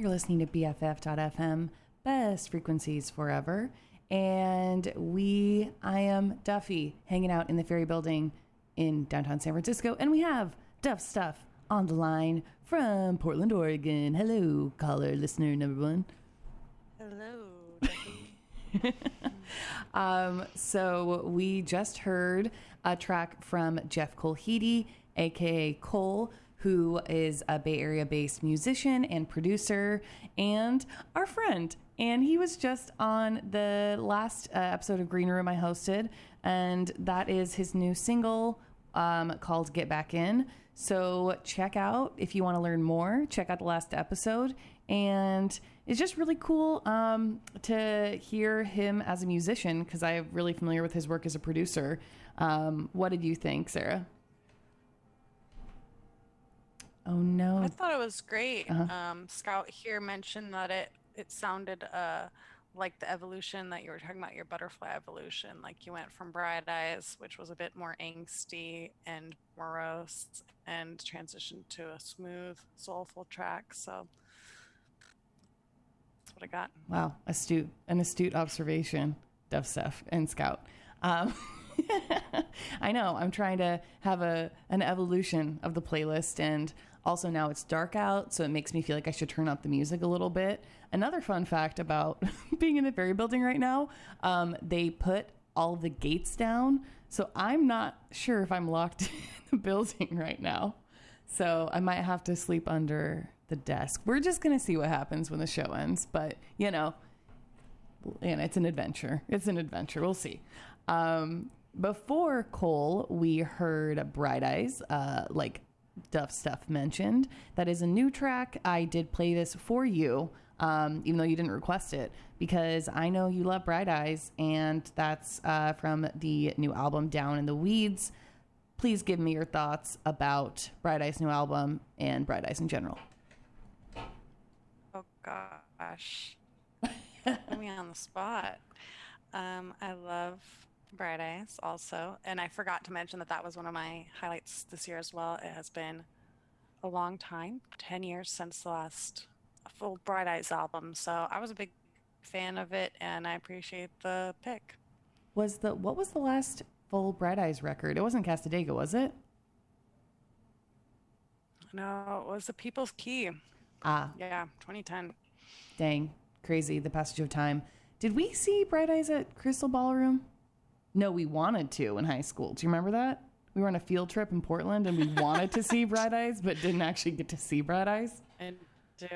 You're listening to BFF.FM, best frequencies forever. And we, I am Duffy, hanging out in the Ferry Building in downtown San Francisco. And we have Duff Stuff on the line from Portland, Oregon. Hello, caller, listener number one. Hello. [LAUGHS] Um, so we just heard a track from Jeff Colheedy, aka KOL, who is a Bay Area based musician and producer and our friend. And he was just on the last uh, episode of Green Room I hosted, and that is his new single um, called Get Back In. So check out if you want to learn more, check out the last episode. And it's just really cool um, to hear him as a musician because I'm really familiar with his work as a producer. Um, what did you think, Sarah? Oh no. I thought it was great. Uh-huh. Um, Scout here mentioned that it it sounded uh, like the evolution that you were talking about, your butterfly evolution. Like you went from Bright Eyes, which was a bit more angsty and morose, and transitioned to a smooth, soulful track. So that's what I got. Wow, astute, an astute observation, Stuff and Scout. Um, [LAUGHS] I know. I'm trying to have a an evolution of the playlist, and also now it's dark out, so it makes me feel like I should turn up the music a little bit. Another fun fact about [LAUGHS] being in the ferry building right now: um, they put all the gates down, so I'm not sure if I'm locked [LAUGHS] in the building right now. So I might have to sleep under the desk. We're just gonna see what happens when the show ends, but you know, and it's an adventure. It's an adventure. We'll see. Um, before KOL, we heard Bright Eyes, uh, like Duff Stuff mentioned. That is a new track. I did play this for you, um, even though you didn't request it, because I know you love Bright Eyes, and that's uh, from the new album Down in the Weeds. Please give me your thoughts about Bright Eyes' new album and Bright Eyes in general. Oh gosh, put me on the spot. Um, I love Bright Eyes also, and I forgot to mention that that was one of my highlights this year as well. It has been a long time, ten years since the last full Bright Eyes album, so I was a big fan of it, and I appreciate the pick. Was the what was the last full Bright Eyes record? It wasn't Cassadaga, was it? No, it was the People's Key. Ah, Yeah, 2010. Dang, crazy, the passage of time. Did we see Bright Eyes at Crystal Ballroom? No, we wanted to in high school. Do you remember that? We were on a field trip in Portland and we [LAUGHS] wanted to see Bright Eyes, but didn't actually get to see Bright Eyes. I do.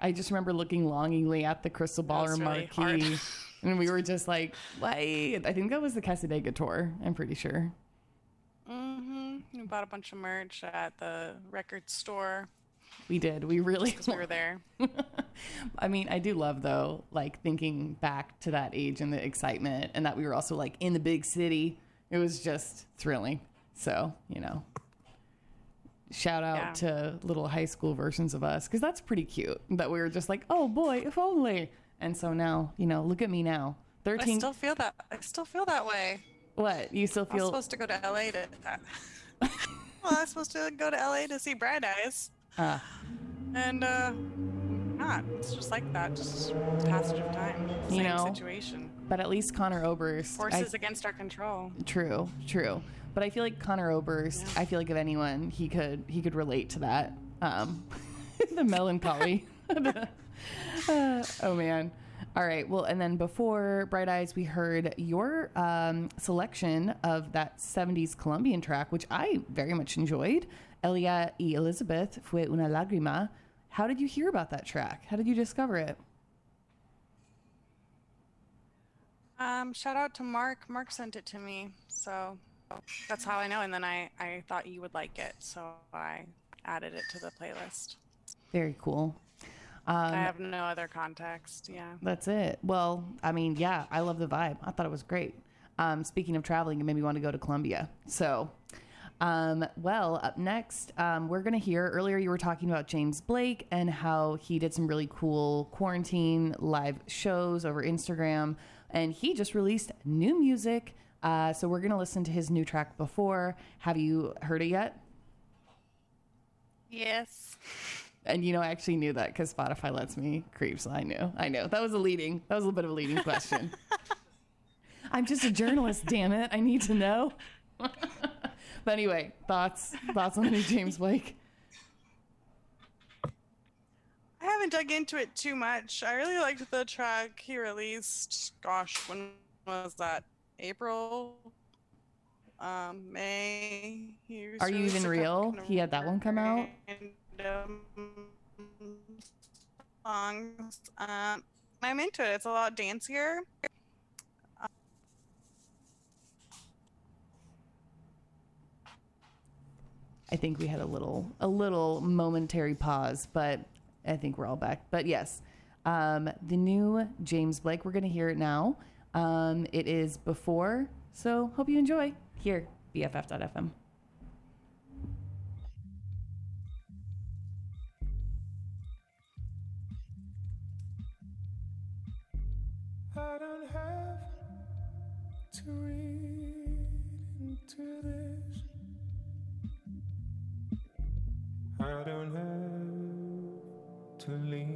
I just remember looking longingly at the Crystal was Ballroom really marquee. [LAUGHS] and we were just like, wait. I think that was the Cassadaga tour, I'm pretty sure. Mm-hmm. We bought a bunch of merch at the record store We did. We really we were [LAUGHS] there. I mean, I do love though, like thinking back to that age and the excitement, and that we were also like in the big city. It was just thrilling. So you know, shout out Yeah. to little high school versions of us because that's pretty cute. That we were just like, oh boy, if only. And so now, you know, look at me now, I thirteen. still feel that. I still feel that way. what you still feel? I was feel? supposed to go to LA to. well, [LAUGHS] I was supposed to go to LA to see Bright Eyes, Ah, and uh, not. It's just like that. Just passage of time. You Same know, situation. but at least Conor Oberst. I- Forces against our control. True, true. But I feel like Conor Oberst. I feel like if anyone, he could he could relate to that. Um, [LAUGHS] the melancholy. Uh, [LAUGHS] [LAUGHS] oh man. All right. Well, and then before Bright Eyes, we heard your um, selection of that 70s Colombian track, which I very much enjoyed. Elia y Elizabeth fue una lágrima. How did you hear about that track? How did you discover it? Um, shout out to Mark. Mark sent it to me, so that's how I know. And then I I thought you would like it, so I added it to the playlist. Very cool. Um, I have no other context. Yeah. That's it. Well, I mean, yeah, I love the vibe. I thought it was great. Um, speaking of traveling, it made me want to go to Colombia. So, um, well, up next, um, we're going to hear earlier you were talking about James Blake and how he did some really cool quarantine live shows over Instagram. And he just released new music. Uh, so, we're going to listen to his new track before. Have you heard it yet? Yes. And you know, I actually knew that because Spotify lets me creep. So I knew. I know. That was a leading. That was a little bit of a leading question. [LAUGHS] I'm just a journalist, damn it. I need to know. [LAUGHS] but anyway, thoughts thoughts on new James Blake. I haven't dug into it too much. I really liked the track he released. Gosh, when was that? April, um, May. Are you even real? He had that one come out. songs. Um, I'm into it. It's a lot dancier. I think we had a little a little momentary pause, but I think we're all back. But yes, um, the new James Blake. We're gonna hear it now. Um, it is before, so hope you enjoy. Here, BFF.fm. I don't have to read into this. I don't have to lean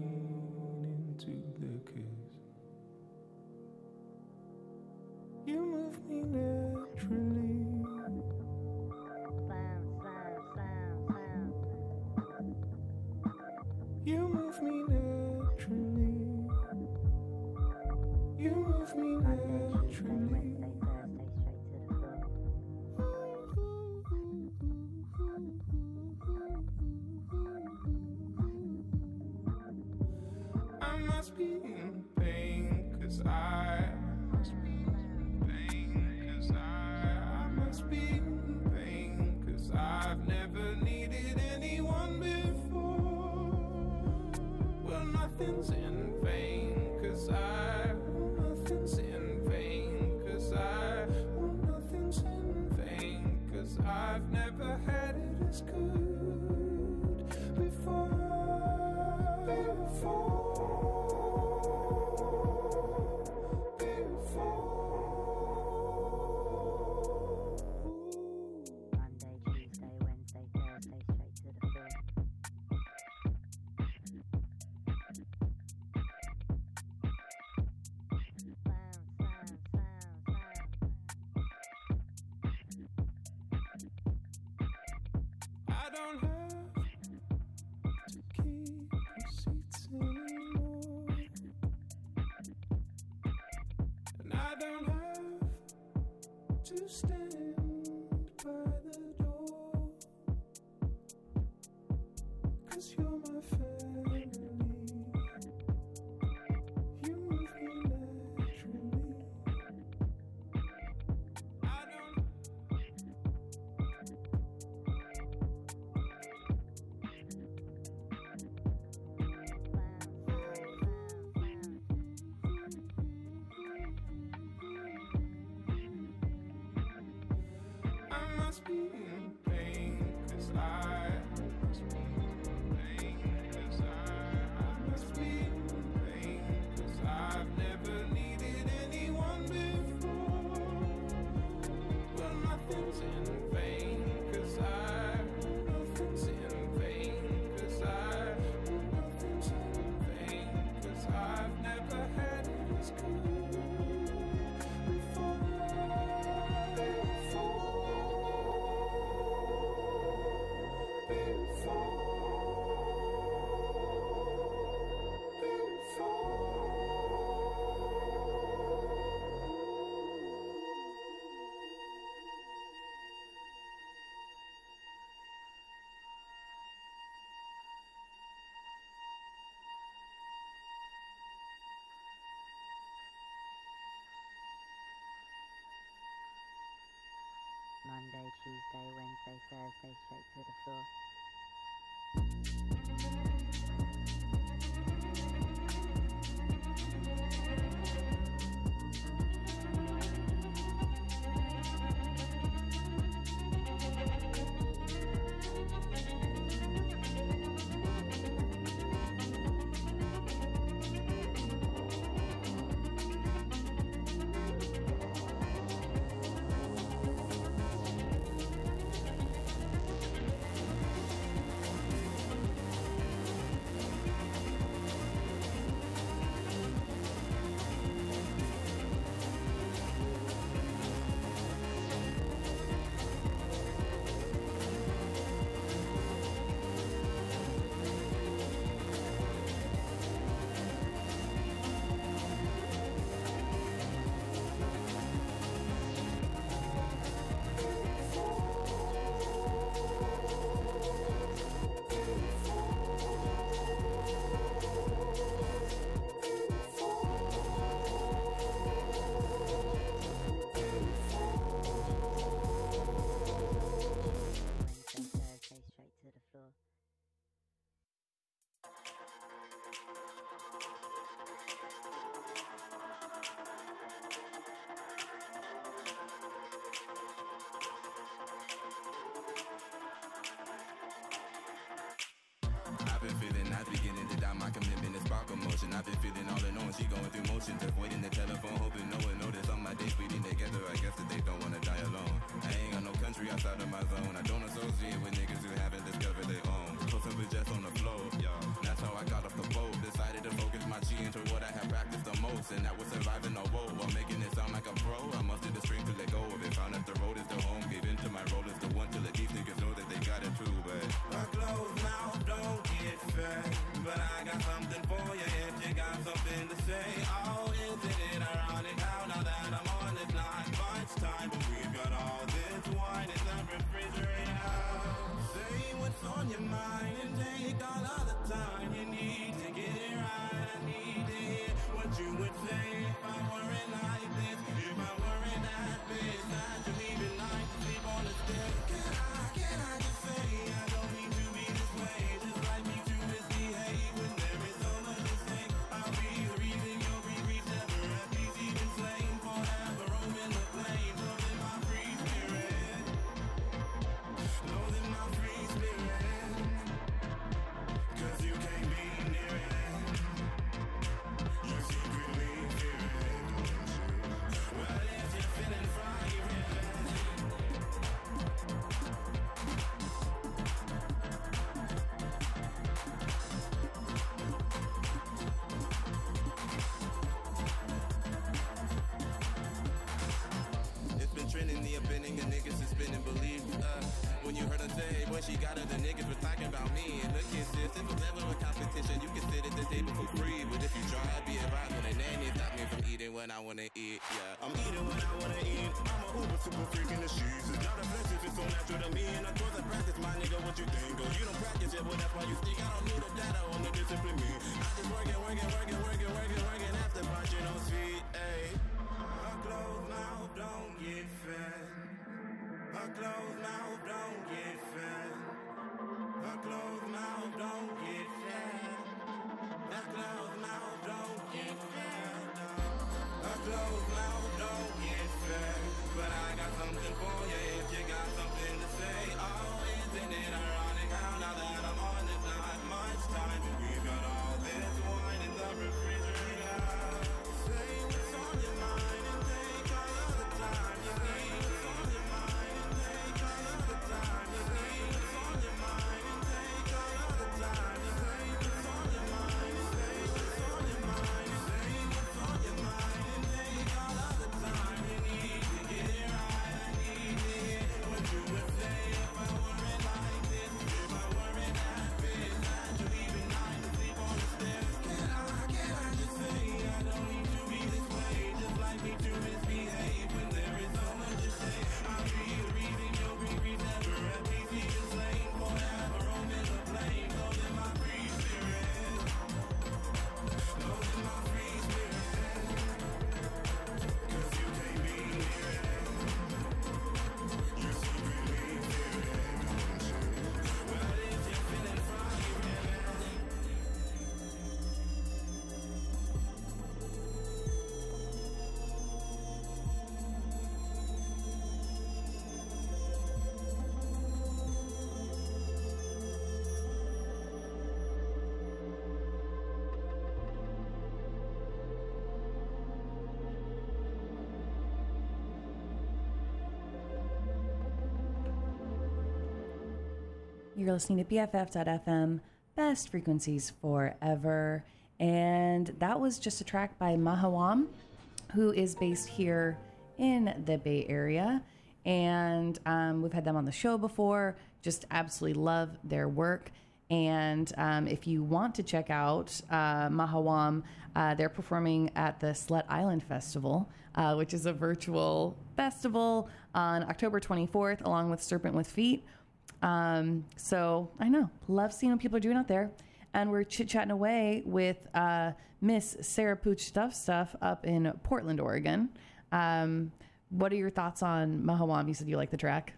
Tuesday, Wednesday, Thursday, straight to the floor. Been feeling nice, beginning to doubt my commitment and spark emotion. I've been feeling all alone, she going through motions, avoiding the telephone, hoping no one notice on my days bleeding together. I guess that they don't wanna die alone. I ain't got no country outside of my zone. I don't associate with niggas who haven't discovered their own. So simple just on the flow, yeah. That's how I got off the boat. Decided to focus my chi into what I have practiced the most, and that was a the of niggas believe uh, When you heard her say, boy, she got her, the niggas was talking about me And look at this, if it was ever a competition, you can sit at the table for free But if you try, be advised when a nanny stop me from eating when I wanna eat, yeah I'm eating when I wanna eat. I'm a uber super freak in the sheets. It's not offensive, it's so natural to me. And of course I practice, my nigga, what you think? Oh, you don't practice it, well that's why you think I don't need a data on the discipline me. I just working, working, working, working, working, closed mouth don't get fed. A closed mouth don't get fed. A closed mouth don't get fed. A closed mouth don't get fed. But I got something for you if you got something You're listening to BFF.FM, best frequencies forever. And that was just a track by Mahawam, who is based here in the Bay Area. And um, we've had them on the show before. Just absolutely love their work. And um, if you want to check out uh, Mahawam, uh, they're performing at the Slut Island Festival, uh, which is a virtual festival on October 24th, along with Serpent with Feet. Um, so I know, love seeing what people are doing out there. And we're chit chatting away with uh, Miss Sarah Pooch Stuff Stuff up in Portland, Oregon. Um, what are your thoughts on Mahawam? You said you like the track.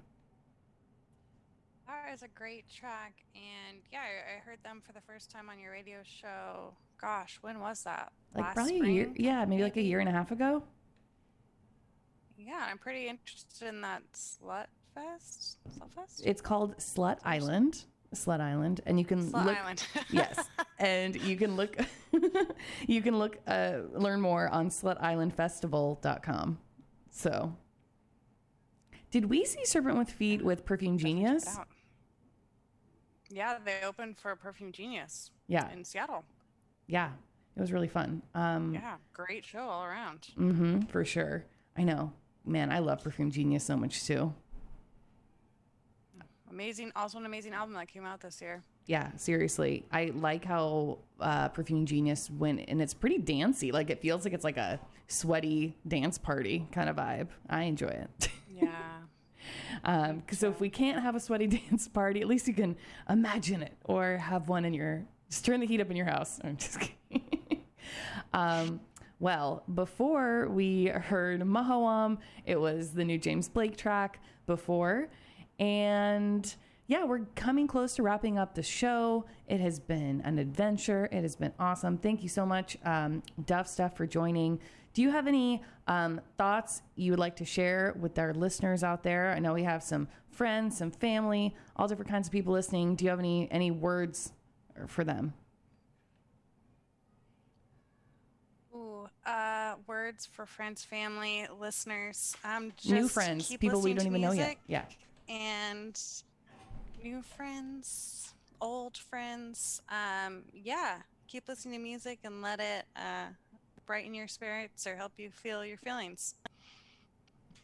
That is a great track, and yeah, I, heard them for the first time on your radio show. Gosh, when was that? Like Last probably spring? a year, yeah, maybe, like a year and a half ago. Yeah, I'm pretty interested in that Slut It's called Slut Island. Slut Island, and you can Slut look. Island. [LAUGHS] yes, and you can look. [LAUGHS] you can look. Uh, learn more on SlutIslandFestival.com. So, did we see Serpent with Feet with Perfume Genius? Yeah, they opened for Perfume Genius. Yeah. in Seattle. Yeah, it was really fun. Um, Yeah, great show all around. Mm-hmm, for sure. I know. Man, I love Perfume Genius so much too. Amazing, also an amazing album that came out this year. Yeah, seriously. I like how uh, Perfume Genius went, and it's pretty dancey. Like it feels like it's like a sweaty dance party kind of vibe. I enjoy it. Yeah. [LAUGHS] um, so if we can't have a sweaty [LAUGHS] dance party, at least you can imagine it or have one in your. Just turn the heat up in your house. I'm just [LAUGHS] kidding. um, well, before we heard Mahawam, it was the new James Blake track before. And yeah, we're coming close to wrapping up the show. It has been an adventure. It has been awesome. Thank you so much, um, Duff Stuff, for joining. Do you have any um, thoughts you would like to share with our listeners out there? I know we have some friends, some family, all different kinds of people listening. Do you have any any words for them? Ooh, uh, words for friends, family, listeners. Um, just New friends, people we don't even know yet. Yeah. And new friends, old friends. Um, yeah, keep listening to music and let it uh, brighten your spirits or help you feel your feelings.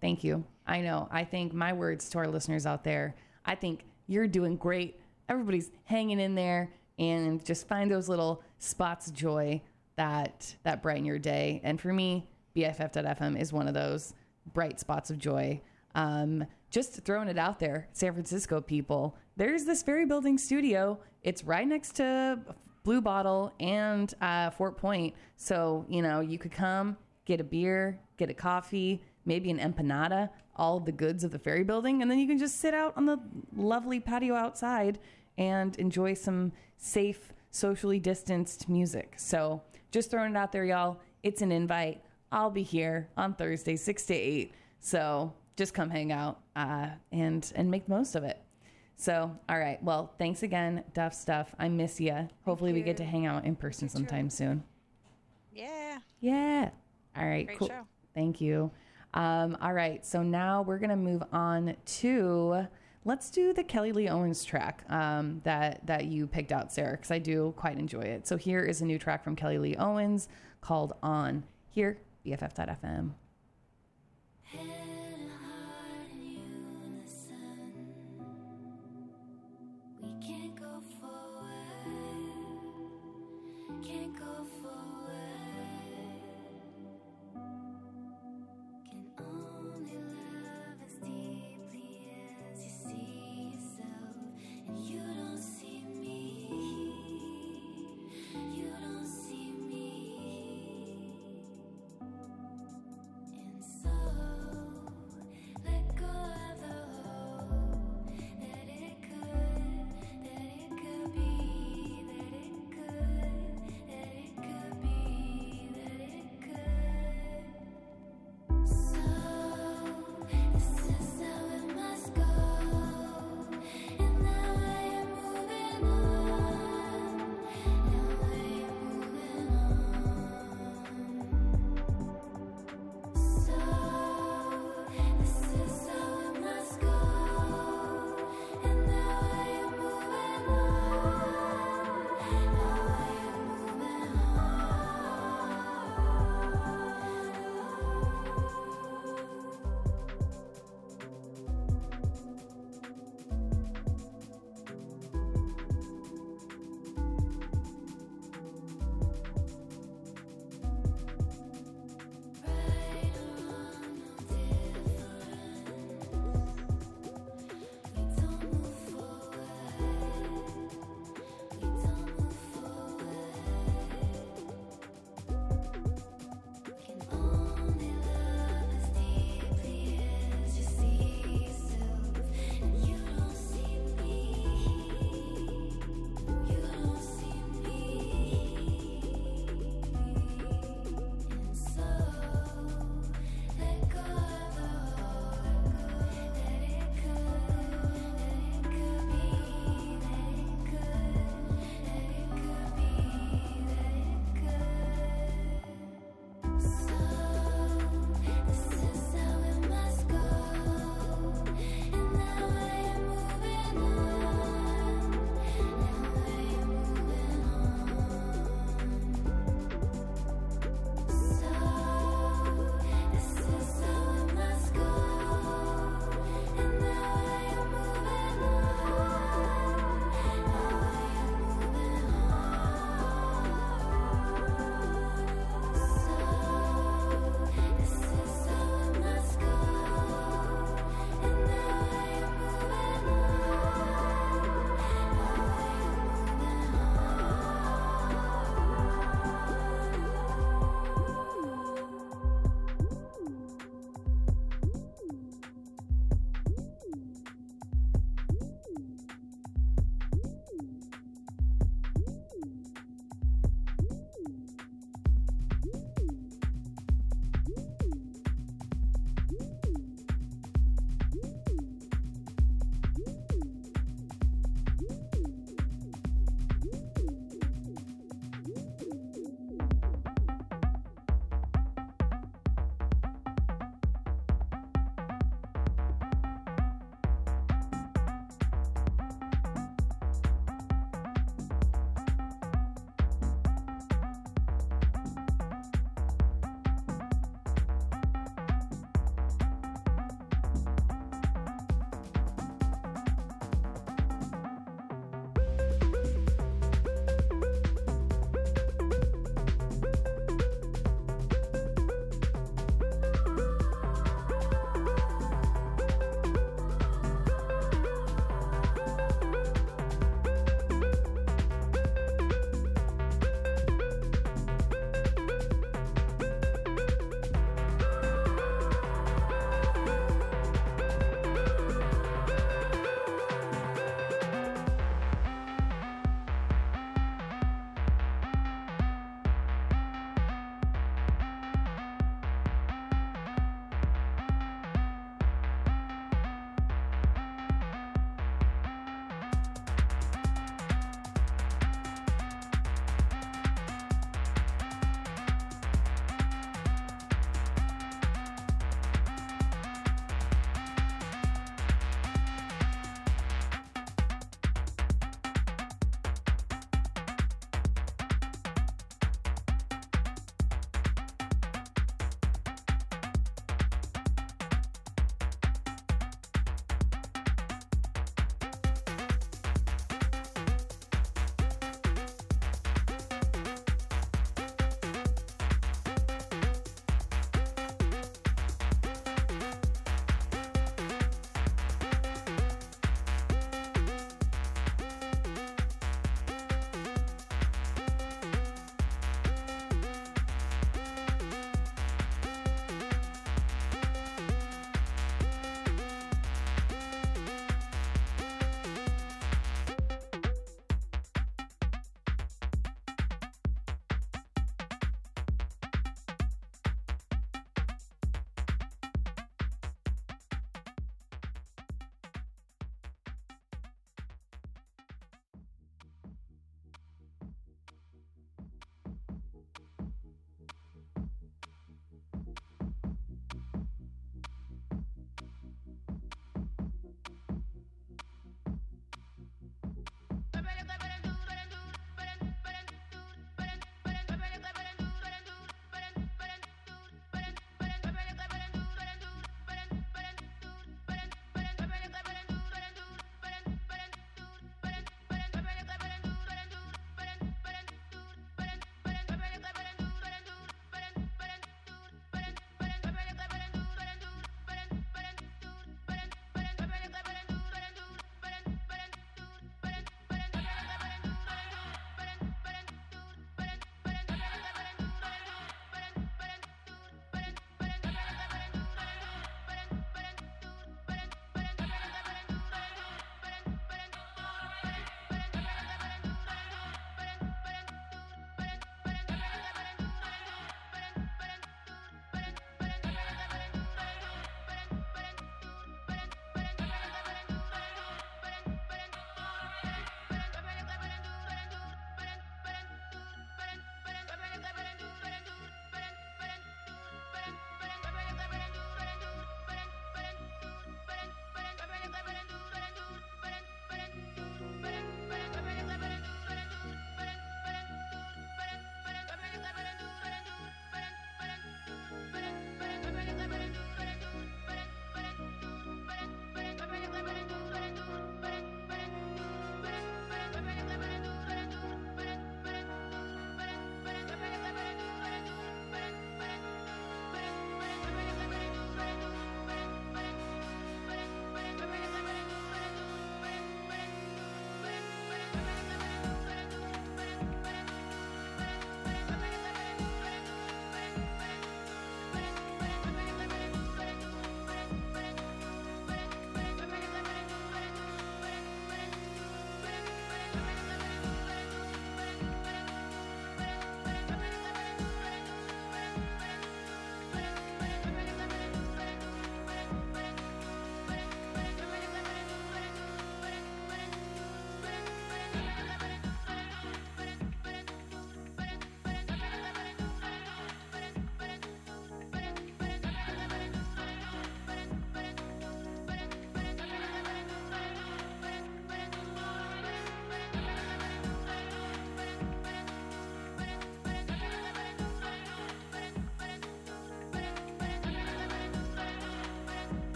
Thank you. I know. I think my words to our listeners out there, I think you're doing great. Everybody's hanging in there and just find those little spots of joy that that brighten your day. And for me, BFF.FM is one of those bright spots of joy. Um, just throwing it out there, San Francisco people. There's this Ferry Building studio. It's right next to Blue Bottle and uh, Fort Point. So, you know, you could come, get a beer, get a coffee, maybe an empanada, all the goods of the ferry building, and then you can just sit out on the lovely patio outside and enjoy some safe, socially distanced music. So, just throwing it out there, y'all. It's an invite. I'll be here on Thursday, 6 to 8. So, just come hang out uh, and and make the most of it. So, all right. Well, thanks again, Duff Stuff. I miss you. Hopefully, we get to hang out in person sometime soon. Yeah. Yeah. All right. Great cool. show. Thank you. Um, all right. So now we're gonna move on to let's do the Kelly Lee Owens track um, that that you picked out, Sarah, because I do quite enjoy it. So here is a new track from Kelly Lee Owens called "On." Here, BFF.FM. Hey. can't go